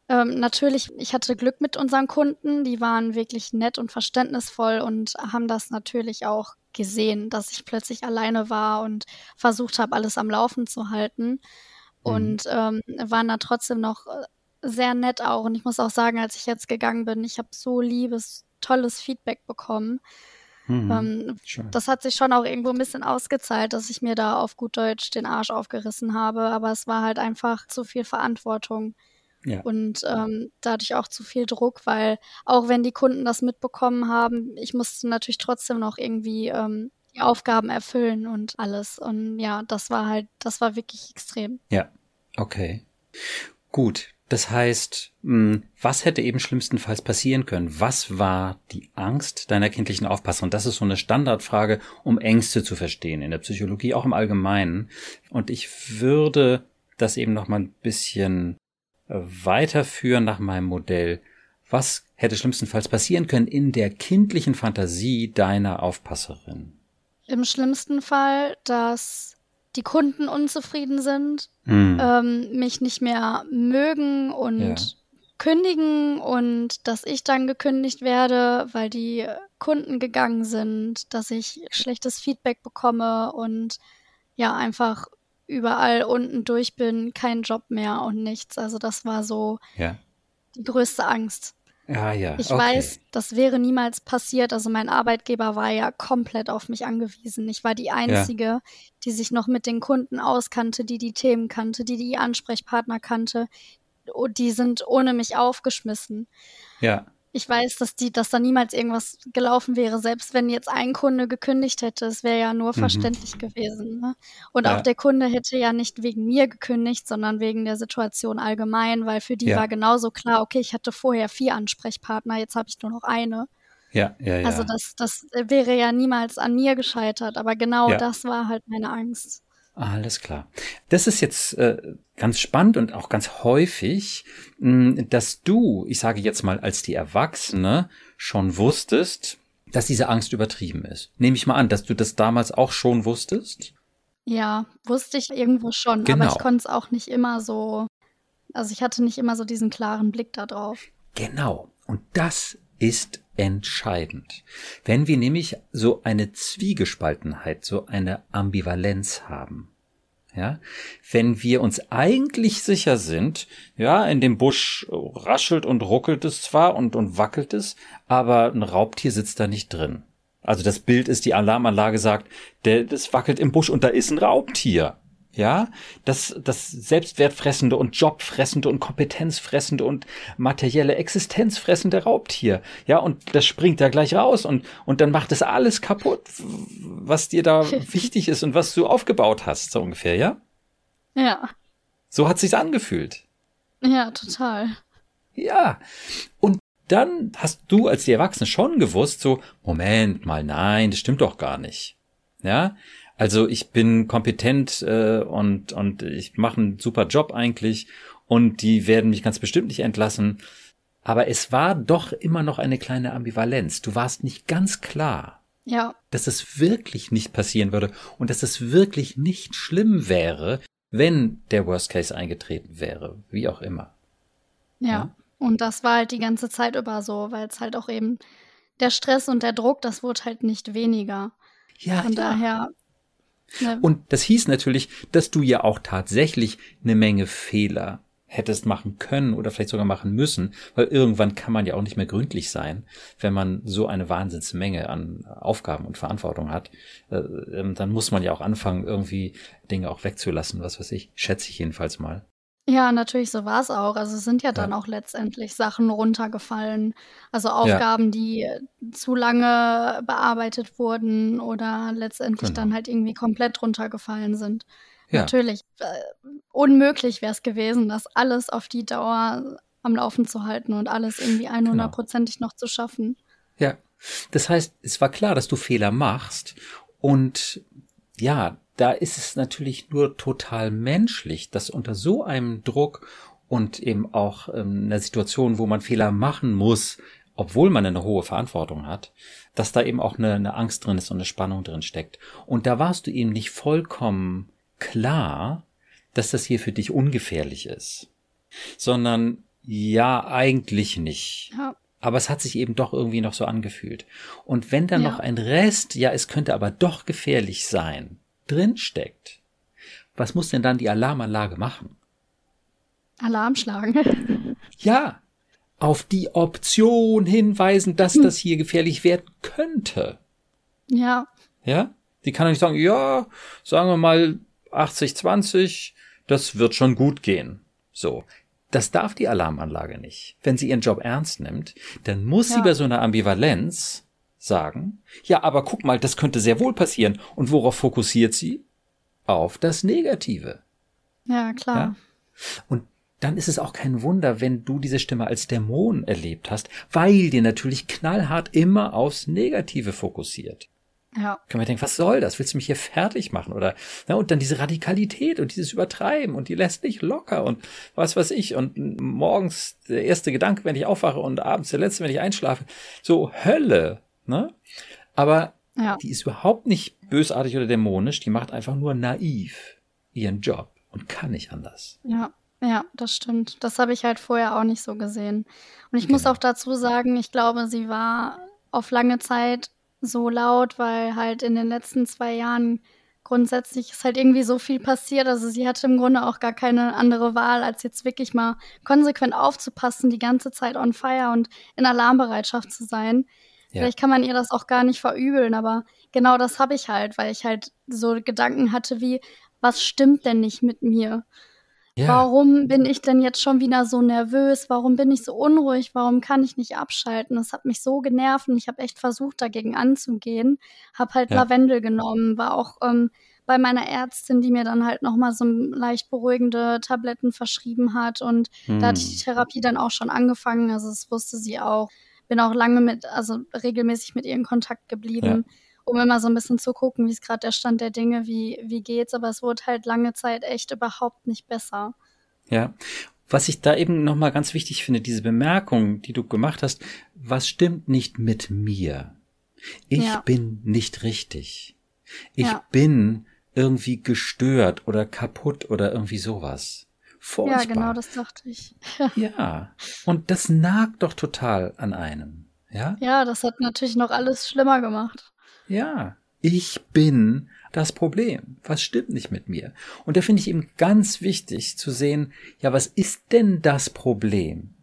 ähm, natürlich, ich hatte Glück mit unseren Kunden, die waren wirklich nett und verständnisvoll und haben das natürlich auch gesehen, dass ich plötzlich alleine war und versucht habe, alles am Laufen zu halten. Mhm. Und ähm, waren da trotzdem noch äh, sehr nett auch. Und ich muss auch sagen, als ich jetzt gegangen bin, ich habe so liebes, tolles Feedback bekommen. Mhm, ähm, das hat sich schon auch irgendwo ein bisschen ausgezahlt, dass ich mir da auf gut Deutsch den Arsch aufgerissen habe. Aber es war halt einfach zu viel Verantwortung. Ja. Und ähm, dadurch auch zu viel Druck, weil auch wenn die Kunden das mitbekommen haben, ich musste natürlich trotzdem noch irgendwie ähm, die Aufgaben erfüllen und alles. Und ja, das war halt, das war wirklich extrem. Ja, okay. Gut. Das heißt, hm, was hätte eben schlimmstenfalls passieren können? Was war die Angst deiner kindlichen Aufpasserin? Das ist so eine Standardfrage, um Ängste zu verstehen in der Psychologie, auch im Allgemeinen. Und ich würde das eben noch mal ein bisschen weiterführen nach meinem Modell, was hätte schlimmstenfalls passieren können in der kindlichen Fantasie deiner Aufpasserin? Im schlimmsten Fall, dass die Kunden unzufrieden sind, mm. ähm, mich nicht mehr mögen und ja. kündigen und dass ich dann gekündigt werde, weil die Kunden gegangen sind, dass ich schlechtes Feedback bekomme und ja einfach überall unten durch bin, kein Job mehr und nichts. Also das war so ja. die größte Angst. Ah, ja. Ich okay. weiß, das wäre niemals passiert. Also mein Arbeitgeber war ja komplett auf mich angewiesen. Ich war die Einzige, ja. die sich noch mit den Kunden auskannte, die die Themen kannte, die die Ansprechpartner kannte. Die sind ohne mich aufgeschmissen. Ja ich weiß, dass die, dass da niemals irgendwas gelaufen wäre, selbst wenn jetzt ein Kunde gekündigt hätte, es wäre ja nur mhm. verständlich gewesen. Ne? Und ja. auch der Kunde hätte ja nicht wegen mir gekündigt, sondern wegen der Situation allgemein, weil für die ja. war genauso klar, okay, ich hatte vorher vier Ansprechpartner, jetzt habe ich nur noch eine. Ja, ja, ja. Also das, das wäre ja niemals an mir gescheitert, aber genau ja. das war halt meine Angst. Alles klar. Das ist jetzt äh, ganz spannend und auch ganz häufig, mh, hm, dass du, ich sage jetzt mal als die Erwachsene, schon wusstest, dass diese Angst übertrieben ist. Nehme ich mal an, dass du das damals auch schon wusstest? Ja, wusste ich irgendwo schon, genau. aber ich konnte es auch nicht immer so, also ich hatte nicht immer so diesen klaren Blick da drauf. Genau. Und das ist entscheidend. Wenn wir nämlich so eine Zwiegespaltenheit, so eine Ambivalenz haben, ja, wenn wir uns eigentlich sicher sind, ja, in dem Busch raschelt und ruckelt es zwar und, und wackelt es, aber ein Raubtier sitzt da nicht drin. Also das Bild ist, die Alarmanlage sagt, der, das wackelt im Busch und da ist ein Raubtier ja, das, das selbstwertfressende und jobfressende und kompetenzfressende und materielle Existenzfressende Raubtier, ja, und das springt da gleich raus und, und dann macht es alles kaputt, was dir da wichtig ist und was du aufgebaut hast, so ungefähr, ja? Ja. So hat sich's angefühlt. Ja, total. Ja. Und dann hast du als die Erwachsene schon gewusst, so, Moment mal, nein, das stimmt doch gar nicht. Ja, also ich bin kompetent äh, und, und ich mache einen super Job eigentlich und die werden mich ganz bestimmt nicht entlassen. Aber es war doch immer noch eine kleine Ambivalenz. Du warst nicht ganz klar, ja. dass es wirklich nicht passieren würde und dass es wirklich nicht schlimm wäre, wenn der Worst Case eingetreten wäre, wie auch immer. Ja, ja? und das war halt die ganze Zeit über so, weil es halt auch eben der Stress und der Druck, das wurde halt nicht weniger. Ja, Von ja. daher Und das hieß natürlich, dass du ja auch tatsächlich eine Menge Fehler hättest machen können oder vielleicht sogar machen müssen, weil irgendwann kann man ja auch nicht mehr gründlich sein, wenn man so eine Wahnsinnsmenge an Aufgaben und Verantwortung hat. Äh, ähm, dann muss man ja auch anfangen, irgendwie Dinge auch wegzulassen, was weiß ich, schätze ich jedenfalls mal. Ja, natürlich, so war es auch. Also es sind ja dann ja. auch letztendlich Sachen runtergefallen. Also Aufgaben, ja. die zu lange bearbeitet wurden oder letztendlich genau. dann halt irgendwie komplett runtergefallen sind. Ja. Natürlich, äh, unmöglich wäre es gewesen, das alles auf die Dauer am Laufen zu halten und alles irgendwie 100%ig genau. noch zu schaffen. Ja, Das heißt, es war klar, dass du Fehler machst und ja, da ist es natürlich nur total menschlich, dass unter so einem Druck und eben auch ähm, einer Situation, wo man Fehler machen muss, obwohl man eine hohe Verantwortung hat, dass da eben auch eine, eine Angst drin ist und eine Spannung drin steckt. Und da warst du eben nicht vollkommen klar, dass das hier für dich ungefährlich ist, sondern ja, eigentlich nicht. Ja. Aber es hat sich eben doch irgendwie noch so angefühlt. Und wenn dann ja. noch ein Rest, ja, es könnte aber doch gefährlich sein, drinsteckt, was muss denn dann die Alarmanlage machen? Alarm schlagen. ja, auf die Option hinweisen, dass hm. das hier gefährlich werden könnte. Ja. Ja? Die kann doch nicht sagen, ja, sagen wir mal 80, 20, das wird schon gut gehen. So. Das darf die Alarmanlage nicht. Wenn sie ihren Job ernst nimmt, dann muss ja. sie bei so einer Ambivalenz sagen, ja, aber guck mal, das könnte sehr wohl passieren. Und worauf fokussiert sie? Auf das Negative. Ja, klar. Ja? Und dann ist es auch kein Wunder, wenn du diese Stimme als Dämon erlebt hast, weil dir natürlich knallhart immer aufs Negative fokussiert. Ja. Kann man denken, was soll das? Willst du mich hier fertig machen? Oder, na, und dann diese Radikalität und dieses Übertreiben und die lässt nicht locker und was weiß ich. Und morgens der erste Gedanke, wenn ich aufwache und abends der letzte, wenn ich einschlafe. So Hölle, ne? Aber ja. die ist überhaupt nicht bösartig oder dämonisch, die macht einfach nur naiv ihren Job und kann nicht anders. Ja. Ja, das stimmt. Das habe ich halt vorher auch nicht so gesehen. Und ich muss genau. auch dazu sagen, ich glaube, sie war auf lange Zeit so laut, weil halt in den letzten zwei Jahren grundsätzlich ist halt irgendwie so viel passiert. Also sie hatte im Grunde auch gar keine andere Wahl, als jetzt wirklich mal konsequent aufzupassen, die ganze Zeit on fire und in Alarmbereitschaft zu sein. Ja. Vielleicht kann man ihr das auch gar nicht verübeln, aber genau das habe ich halt, weil ich halt so Gedanken hatte wie, was stimmt denn nicht mit mir? Ja. Warum bin ich denn jetzt schon wieder so nervös? Warum bin ich so unruhig? Warum kann ich nicht abschalten? Das hat mich so genervt und ich habe echt versucht, dagegen anzugehen. Habe halt ja. Lavendel genommen, war auch ähm, bei meiner Ärztin, die mir dann halt nochmal so leicht beruhigende Tabletten verschrieben hat. Und hm. da hatte ich die. Therapie dann auch schon angefangen. Also das wusste sie auch. Bin auch lange mit, also regelmäßig mit ihr in Kontakt geblieben. Ja um immer so ein bisschen zu gucken, wie ist gerade der Stand der Dinge, wie, wie geht's, aber es wurde halt lange Zeit echt überhaupt nicht besser. Ja. Was ich da eben nochmal ganz wichtig finde, diese Bemerkung, die du gemacht hast, was stimmt nicht mit mir? Ich ja. bin nicht richtig. Ich ja. bin irgendwie gestört oder kaputt oder irgendwie sowas. Furchtbar. Ja, genau, das dachte ich. ja. Und das nagt doch total an einem. Ja? Ja, das hat natürlich noch alles schlimmer gemacht. Ja, ich bin das Problem. Was stimmt nicht mit mir? Und da finde ich eben ganz wichtig zu sehen, ja, was ist denn das Problem?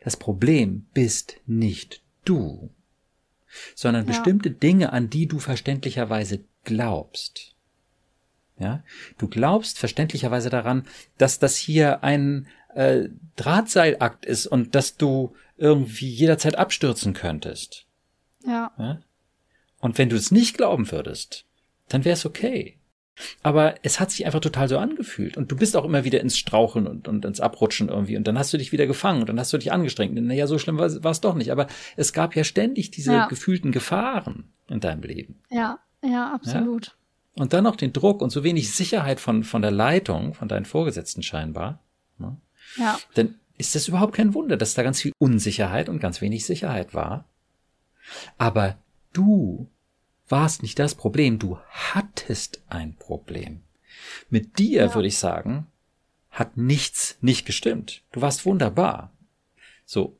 Das Problem bist nicht du, sondern ja. bestimmte Dinge, an die du verständlicherweise glaubst. Ja, du glaubst verständlicherweise daran, dass das hier ein äh, Drahtseilakt ist und dass du irgendwie jederzeit abstürzen könntest. Ja. ja? Und wenn du es nicht glauben würdest, dann wäre es okay. Aber es hat sich einfach total so angefühlt. Und du bist auch immer wieder ins Straucheln und, und ins Abrutschen irgendwie. Und dann hast du dich wieder gefangen und dann hast du dich angestrengt. Naja, so schlimm war es doch nicht. Aber es gab ja ständig diese ja. gefühlten Gefahren in deinem Leben. Ja, ja, absolut. Ja? Und dann noch den Druck und so wenig Sicherheit von, von der Leitung, von deinen Vorgesetzten scheinbar. Ne? Ja. Dann ist das überhaupt kein Wunder, dass da ganz viel Unsicherheit und ganz wenig Sicherheit war. Aber du warst nicht das Problem, du hattest ein Problem. Mit dir, ja. würde ich sagen, hat nichts nicht gestimmt. Du warst wunderbar. So,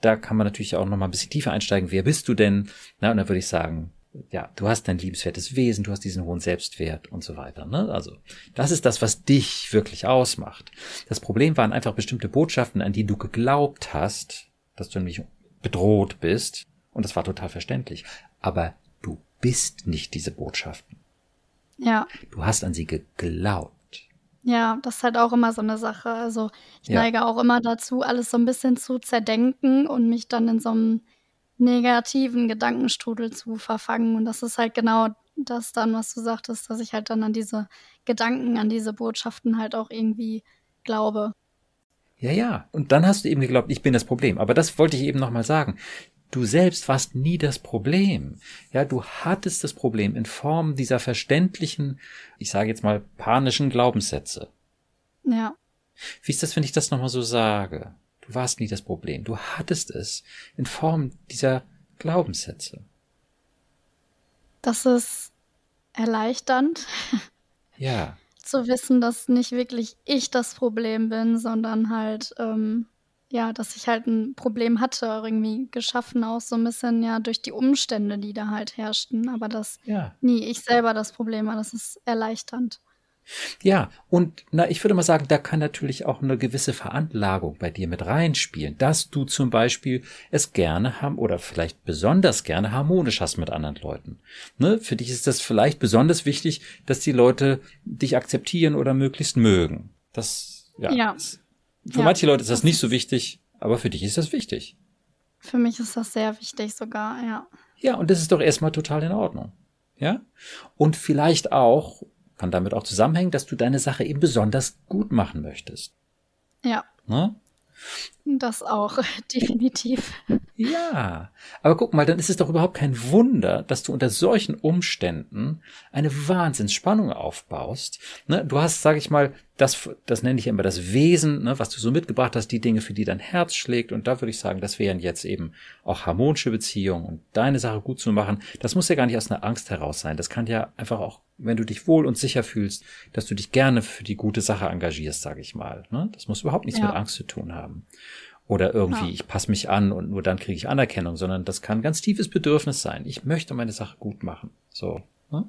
da kann man natürlich auch noch mal ein bisschen tiefer einsteigen. Wer bist du denn? Na, und dann würde ich sagen, ja, du hast dein liebenswertes Wesen, du hast diesen hohen Selbstwert und so weiter. Ne? Also, das ist das, was dich wirklich ausmacht. Das Problem waren einfach bestimmte Botschaften, an die du geglaubt hast, dass du nämlich bedroht bist. Und das war total verständlich. Aber du bist nicht diese Botschaften. Ja. Du hast an sie geglaubt. Ja, das ist halt auch immer so eine Sache. Also ich ja. neige auch immer dazu, alles so ein bisschen zu zerdenken und mich dann in so einem negativen Gedankenstrudel zu verfangen. Und das ist halt genau das dann, was du sagtest, dass ich halt dann an diese Gedanken, an diese Botschaften halt auch irgendwie glaube. Ja, ja. Und dann hast du eben geglaubt, ich bin das Problem. Aber das wollte ich eben nochmal sagen du selbst warst nie das Problem. Ja, du hattest das Problem in Form dieser verständlichen, ich sage jetzt mal panischen Glaubenssätze. Ja. Wie ist das, wenn ich das nochmal so sage? Du warst nie das Problem. Du hattest es in Form dieser Glaubenssätze. Das ist erleichternd. Ja. Zu wissen, dass nicht wirklich ich das Problem bin, sondern halt, ähm, ja, dass ich halt ein Problem hatte, irgendwie geschaffen auch so ein bisschen ja durch die Umstände, die da halt herrschten, aber dass Ja. nie ich selber das Problem war, das ist erleichternd. Ja, und na, ich würde mal sagen, da kann natürlich auch eine gewisse Veranlagung bei dir mit reinspielen, dass du zum Beispiel es gerne haben oder vielleicht besonders gerne harmonisch hast mit anderen Leuten. Ne? Für dich ist das vielleicht besonders wichtig, dass die Leute dich akzeptieren oder möglichst mögen. Das, ja. Ja. Ist, für Ja. manche Leute ist das nicht so wichtig, aber für dich ist das wichtig. Für mich ist das sehr wichtig sogar, ja. Ja, und das ist doch erstmal total in Ordnung. Ja? Und vielleicht auch, kann damit auch zusammenhängen, dass du deine Sache eben besonders gut machen möchtest. Ja, Ne? das auch, definitiv. Ja, aber guck mal, dann ist es doch überhaupt kein Wunder, dass du unter solchen Umständen eine Wahnsinnsspannung aufbaust. Ne? Du hast, sage ich mal, das, das nenne ich immer das Wesen, ne, was du so mitgebracht hast, die Dinge, für die dein Herz schlägt. Und da würde ich sagen, das wären jetzt eben auch harmonische Beziehungen und deine Sache gut zu machen. Das muss ja gar nicht aus einer Angst heraus sein. Das kann ja einfach auch, wenn du dich wohl und sicher fühlst, dass du dich gerne für die gute Sache engagierst, sage ich mal. Ne? Das muss überhaupt nichts Ja. mit Angst zu tun haben. Oder irgendwie, Ja. ich passe mich an und nur dann kriege ich Anerkennung, sondern das kann ein ganz tiefes Bedürfnis sein. Ich möchte meine Sache gut machen. So. Ne?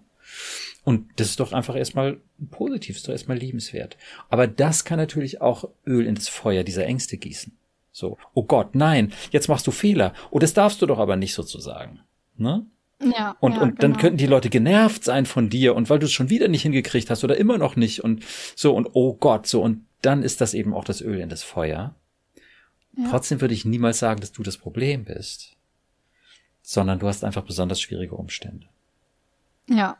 Und das ist doch einfach erstmal positiv, ist doch erstmal liebenswert. Aber das kann natürlich auch Öl in das Feuer dieser Ängste gießen. So, oh Gott, nein, jetzt machst du Fehler. Oh, das darfst du doch aber nicht sozusagen. Ne? Ja. Und, ja, und dann genau. könnten die Leute genervt sein von dir und weil du es schon wieder nicht hingekriegt hast oder immer noch nicht und so und oh Gott, so und dann ist das eben auch das Öl in das Feuer. Ja. Trotzdem würde ich niemals sagen, dass du das Problem bist, sondern du hast einfach besonders schwierige Umstände. Ja.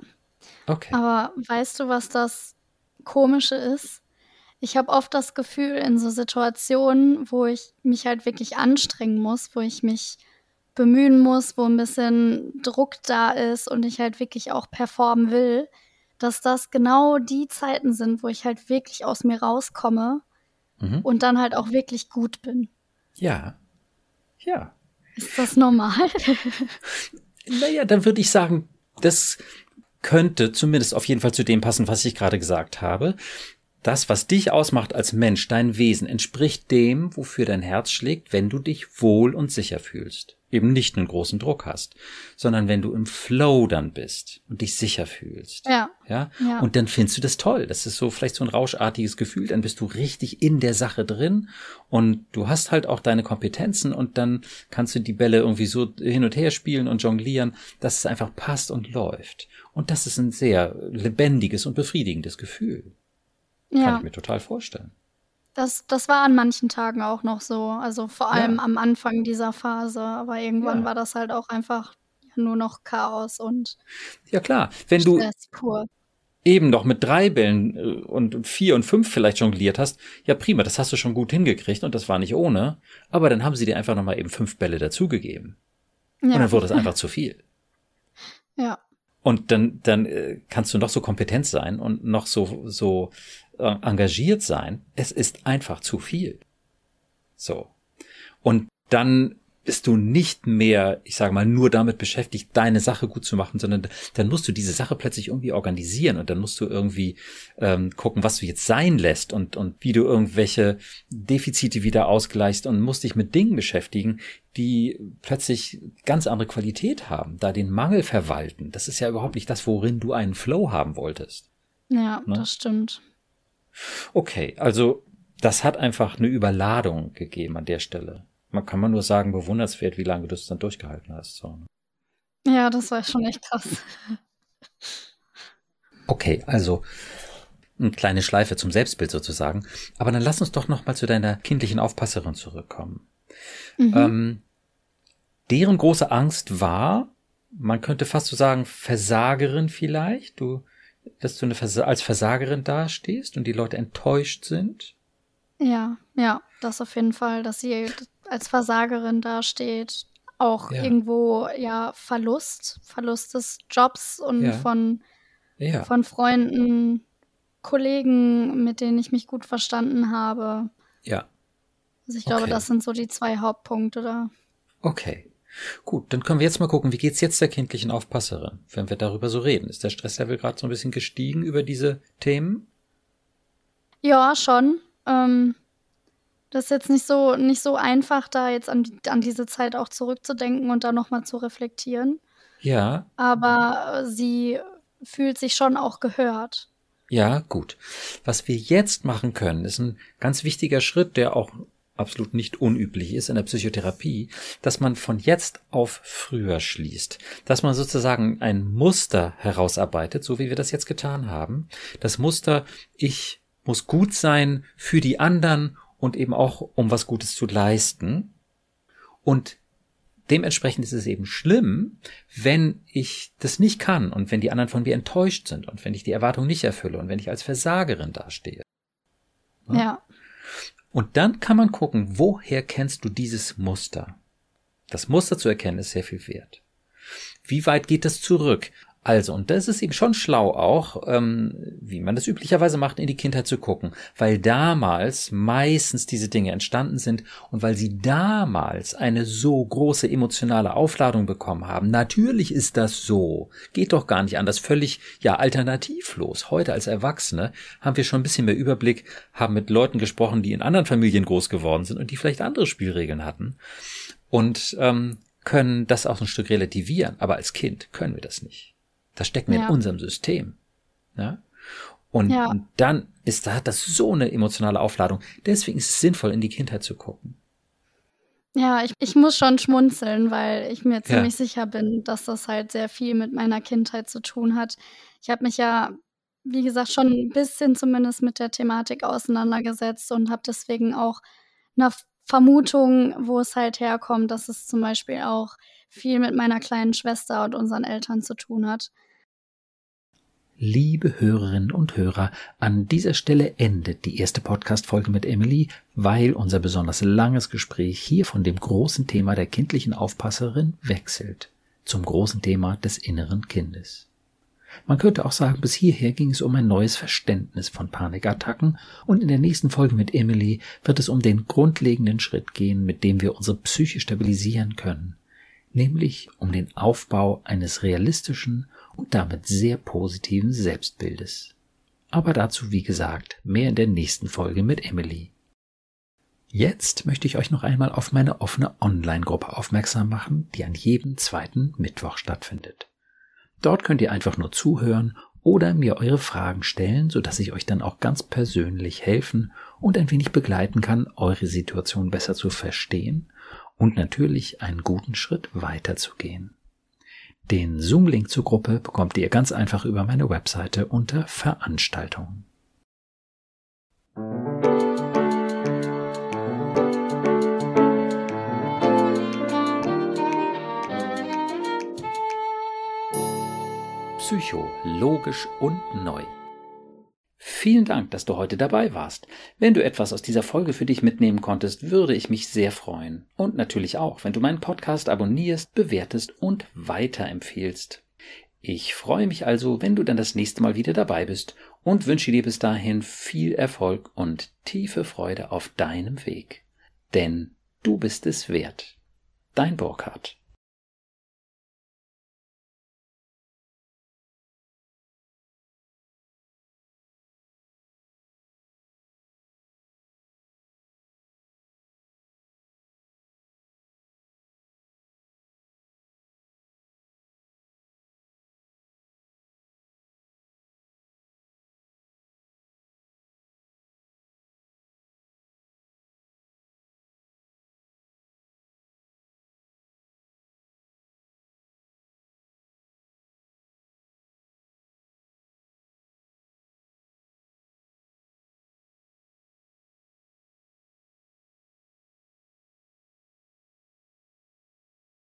Okay. Aber weißt du, was das Komische ist? Ich habe oft das Gefühl, in so Situationen, wo ich mich halt wirklich anstrengen muss, wo ich mich bemühen muss, wo ein bisschen Druck da ist und ich halt wirklich auch performen will, dass das genau die Zeiten sind, wo ich halt wirklich aus mir rauskomme Mhm. und dann halt auch wirklich gut bin. Ja. Ja. Ist das normal? Naja, dann würde ich sagen, das könnte zumindest auf jeden Fall zu dem passen, was ich gerade gesagt habe. Das, was dich ausmacht als Mensch, dein Wesen, entspricht dem, wofür dein Herz schlägt, wenn du dich wohl und sicher fühlst. Eben nicht einen großen Druck hast, sondern wenn du im Flow dann bist und dich sicher fühlst. ja. Ja? Ja. Und dann findest du das toll. Das ist so vielleicht so ein rauschartiges Gefühl. Dann bist du richtig in der Sache drin und du hast halt auch deine Kompetenzen und dann kannst du die Bälle irgendwie so hin und her spielen und jonglieren, dass es einfach passt und läuft. Und das ist ein sehr lebendiges und befriedigendes Gefühl. Kann Ja. ich mir total vorstellen. Das, das war an manchen Tagen auch noch so. Also vor allem Ja. am Anfang dieser Phase. Aber irgendwann Ja. war das halt auch einfach nur noch Chaos und Ja klar, wenn du Stress pur. eben noch mit drei Bällen äh, und vier und fünf vielleicht jongliert hast, ja prima, das hast du schon gut hingekriegt und das war nicht ohne. Aber dann haben sie dir einfach nochmal eben fünf Bälle dazugegeben. Und Ja. dann wurde es einfach zu viel. ja. Und dann, dann äh, kannst du noch so kompetent sein und noch so, so engagiert sein. Es ist einfach zu viel. So. Und dann bist du nicht mehr, ich sage mal, nur damit beschäftigt, deine Sache gut zu machen, sondern dann musst du diese Sache plötzlich irgendwie organisieren und dann musst du irgendwie ähm, gucken, was du jetzt sein lässt und, und wie du irgendwelche Defizite wieder ausgleichst und musst dich mit Dingen beschäftigen, die plötzlich ganz andere Qualität haben, da den Mangel verwalten. Das ist ja überhaupt nicht das, worin du einen Flow haben wolltest. Ja, Ne? das stimmt. Okay, also das hat einfach eine Überladung gegeben an der Stelle. Man kann man nur sagen, bewundernswert, wie lange du es dann durchgehalten hast. So. ne? Ja, das war schon echt krass. Okay, also eine kleine Schleife zum Selbstbild sozusagen. Aber dann lass uns doch noch mal zu deiner kindlichen Aufpasserin zurückkommen. Mhm. Ähm, deren große Angst war, man könnte fast so sagen, Versagerin vielleicht, du, dass du eine Versa als Versagerin dastehst und die Leute enttäuscht sind. Ja, ja, das auf jeden Fall, dass sie als Versagerin dasteht, auch ja. irgendwo ja Verlust, Verlust des Jobs und ja. von, ja. von Freunden, Kollegen, mit denen ich mich gut verstanden habe. Ja. Also ich glaube, okay. das sind so die zwei Hauptpunkte da. Okay. Gut, dann können wir jetzt mal gucken, wie geht's jetzt der kindlichen Aufpasserin, wenn wir darüber so reden. Ist der Stresslevel gerade so ein bisschen gestiegen über diese Themen? Ja, schon. Ähm, das ist jetzt nicht so, nicht so einfach, da jetzt an, an diese Zeit auch zurückzudenken und da nochmal zu reflektieren. Ja. Aber sie fühlt sich schon auch gehört. Ja, gut. Was wir jetzt machen können, ist ein ganz wichtiger Schritt, der auch absolut nicht unüblich ist in der Psychotherapie, dass man von jetzt auf früher schließt, dass man sozusagen ein Muster herausarbeitet, so wie wir das jetzt getan haben. Das Muster, ich muss gut sein für die anderen und eben auch, um was Gutes zu leisten. Und dementsprechend ist es eben schlimm, wenn ich das nicht kann und wenn die anderen von mir enttäuscht sind und wenn ich die Erwartung nicht erfülle und wenn ich als Versagerin dastehe. Ja. ja. Und dann kann man gucken, woher kennst du dieses Muster? Das Muster zu erkennen ist sehr viel wert. Wie weit geht das zurück? Also, und das ist eben schon schlau auch, ähm, wie man das üblicherweise macht, in die Kindheit zu gucken, weil damals meistens diese Dinge entstanden sind und weil sie damals eine so große emotionale Aufladung bekommen haben. Natürlich ist das so. Geht doch gar nicht anders. Völlig, ja, alternativlos. Heute als Erwachsene haben wir schon ein bisschen mehr Überblick, haben mit Leuten gesprochen, die in anderen Familien groß geworden sind und die vielleicht andere Spielregeln hatten. Und ähm, können das auch ein Stück relativieren. Aber als Kind können wir das nicht. Das steckt mir ja. in unserem System. Ja? Und, ja. und dann ist, da hat das so eine emotionale Aufladung. Deswegen ist es sinnvoll, in die Kindheit zu gucken. Ja, ich, ich muss schon schmunzeln, weil ich mir ziemlich sicher bin, dass das halt sehr viel mit meiner Kindheit zu tun hat. Ich habe mich ja, wie gesagt, schon ein bisschen zumindest mit der Thematik auseinandergesetzt und habe deswegen auch eine Vermutung, wo es halt herkommt, dass es zum Beispiel auch viel mit meiner kleinen Schwester und unseren Eltern zu tun hat. Liebe Hörerinnen und Hörer, an dieser Stelle endet die erste Podcast-Folge mit Emily, weil unser besonders langes Gespräch hier von dem großen Thema der kindlichen Aufpasserin wechselt zum großen Thema des inneren Kindes. Man könnte auch sagen, bis hierher ging es um ein neues Verständnis von Panikattacken und in der nächsten Folge mit Emily wird es um den grundlegenden Schritt gehen, mit dem wir unsere Psyche stabilisieren können, nämlich um den Aufbau eines realistischen und damit sehr positiven Selbstbildes. Aber dazu, wie gesagt, mehr in der nächsten Folge mit Emily. Jetzt möchte ich euch noch einmal auf meine offene Online-Gruppe aufmerksam machen, die an jedem zweiten Mittwoch stattfindet. Dort könnt ihr einfach nur zuhören oder mir eure Fragen stellen, sodass ich euch dann auch ganz persönlich helfen und ein wenig begleiten kann, eure Situation besser zu verstehen und natürlich einen guten Schritt weiterzugehen. Den Zoom-Link zur Gruppe bekommt ihr ganz einfach über meine Webseite unter Veranstaltungen. Psycho, logisch und neu. Vielen Dank, dass du heute dabei warst. Wenn du etwas aus dieser Folge für dich mitnehmen konntest, würde ich mich sehr freuen. Und natürlich auch, wenn du meinen Podcast abonnierst, bewertest und weiterempfehlst. Ich freue mich also, wenn du dann das nächste Mal wieder dabei bist und wünsche dir bis dahin viel Erfolg und tiefe Freude auf deinem Weg. Denn du bist es wert. Dein Burkhardt.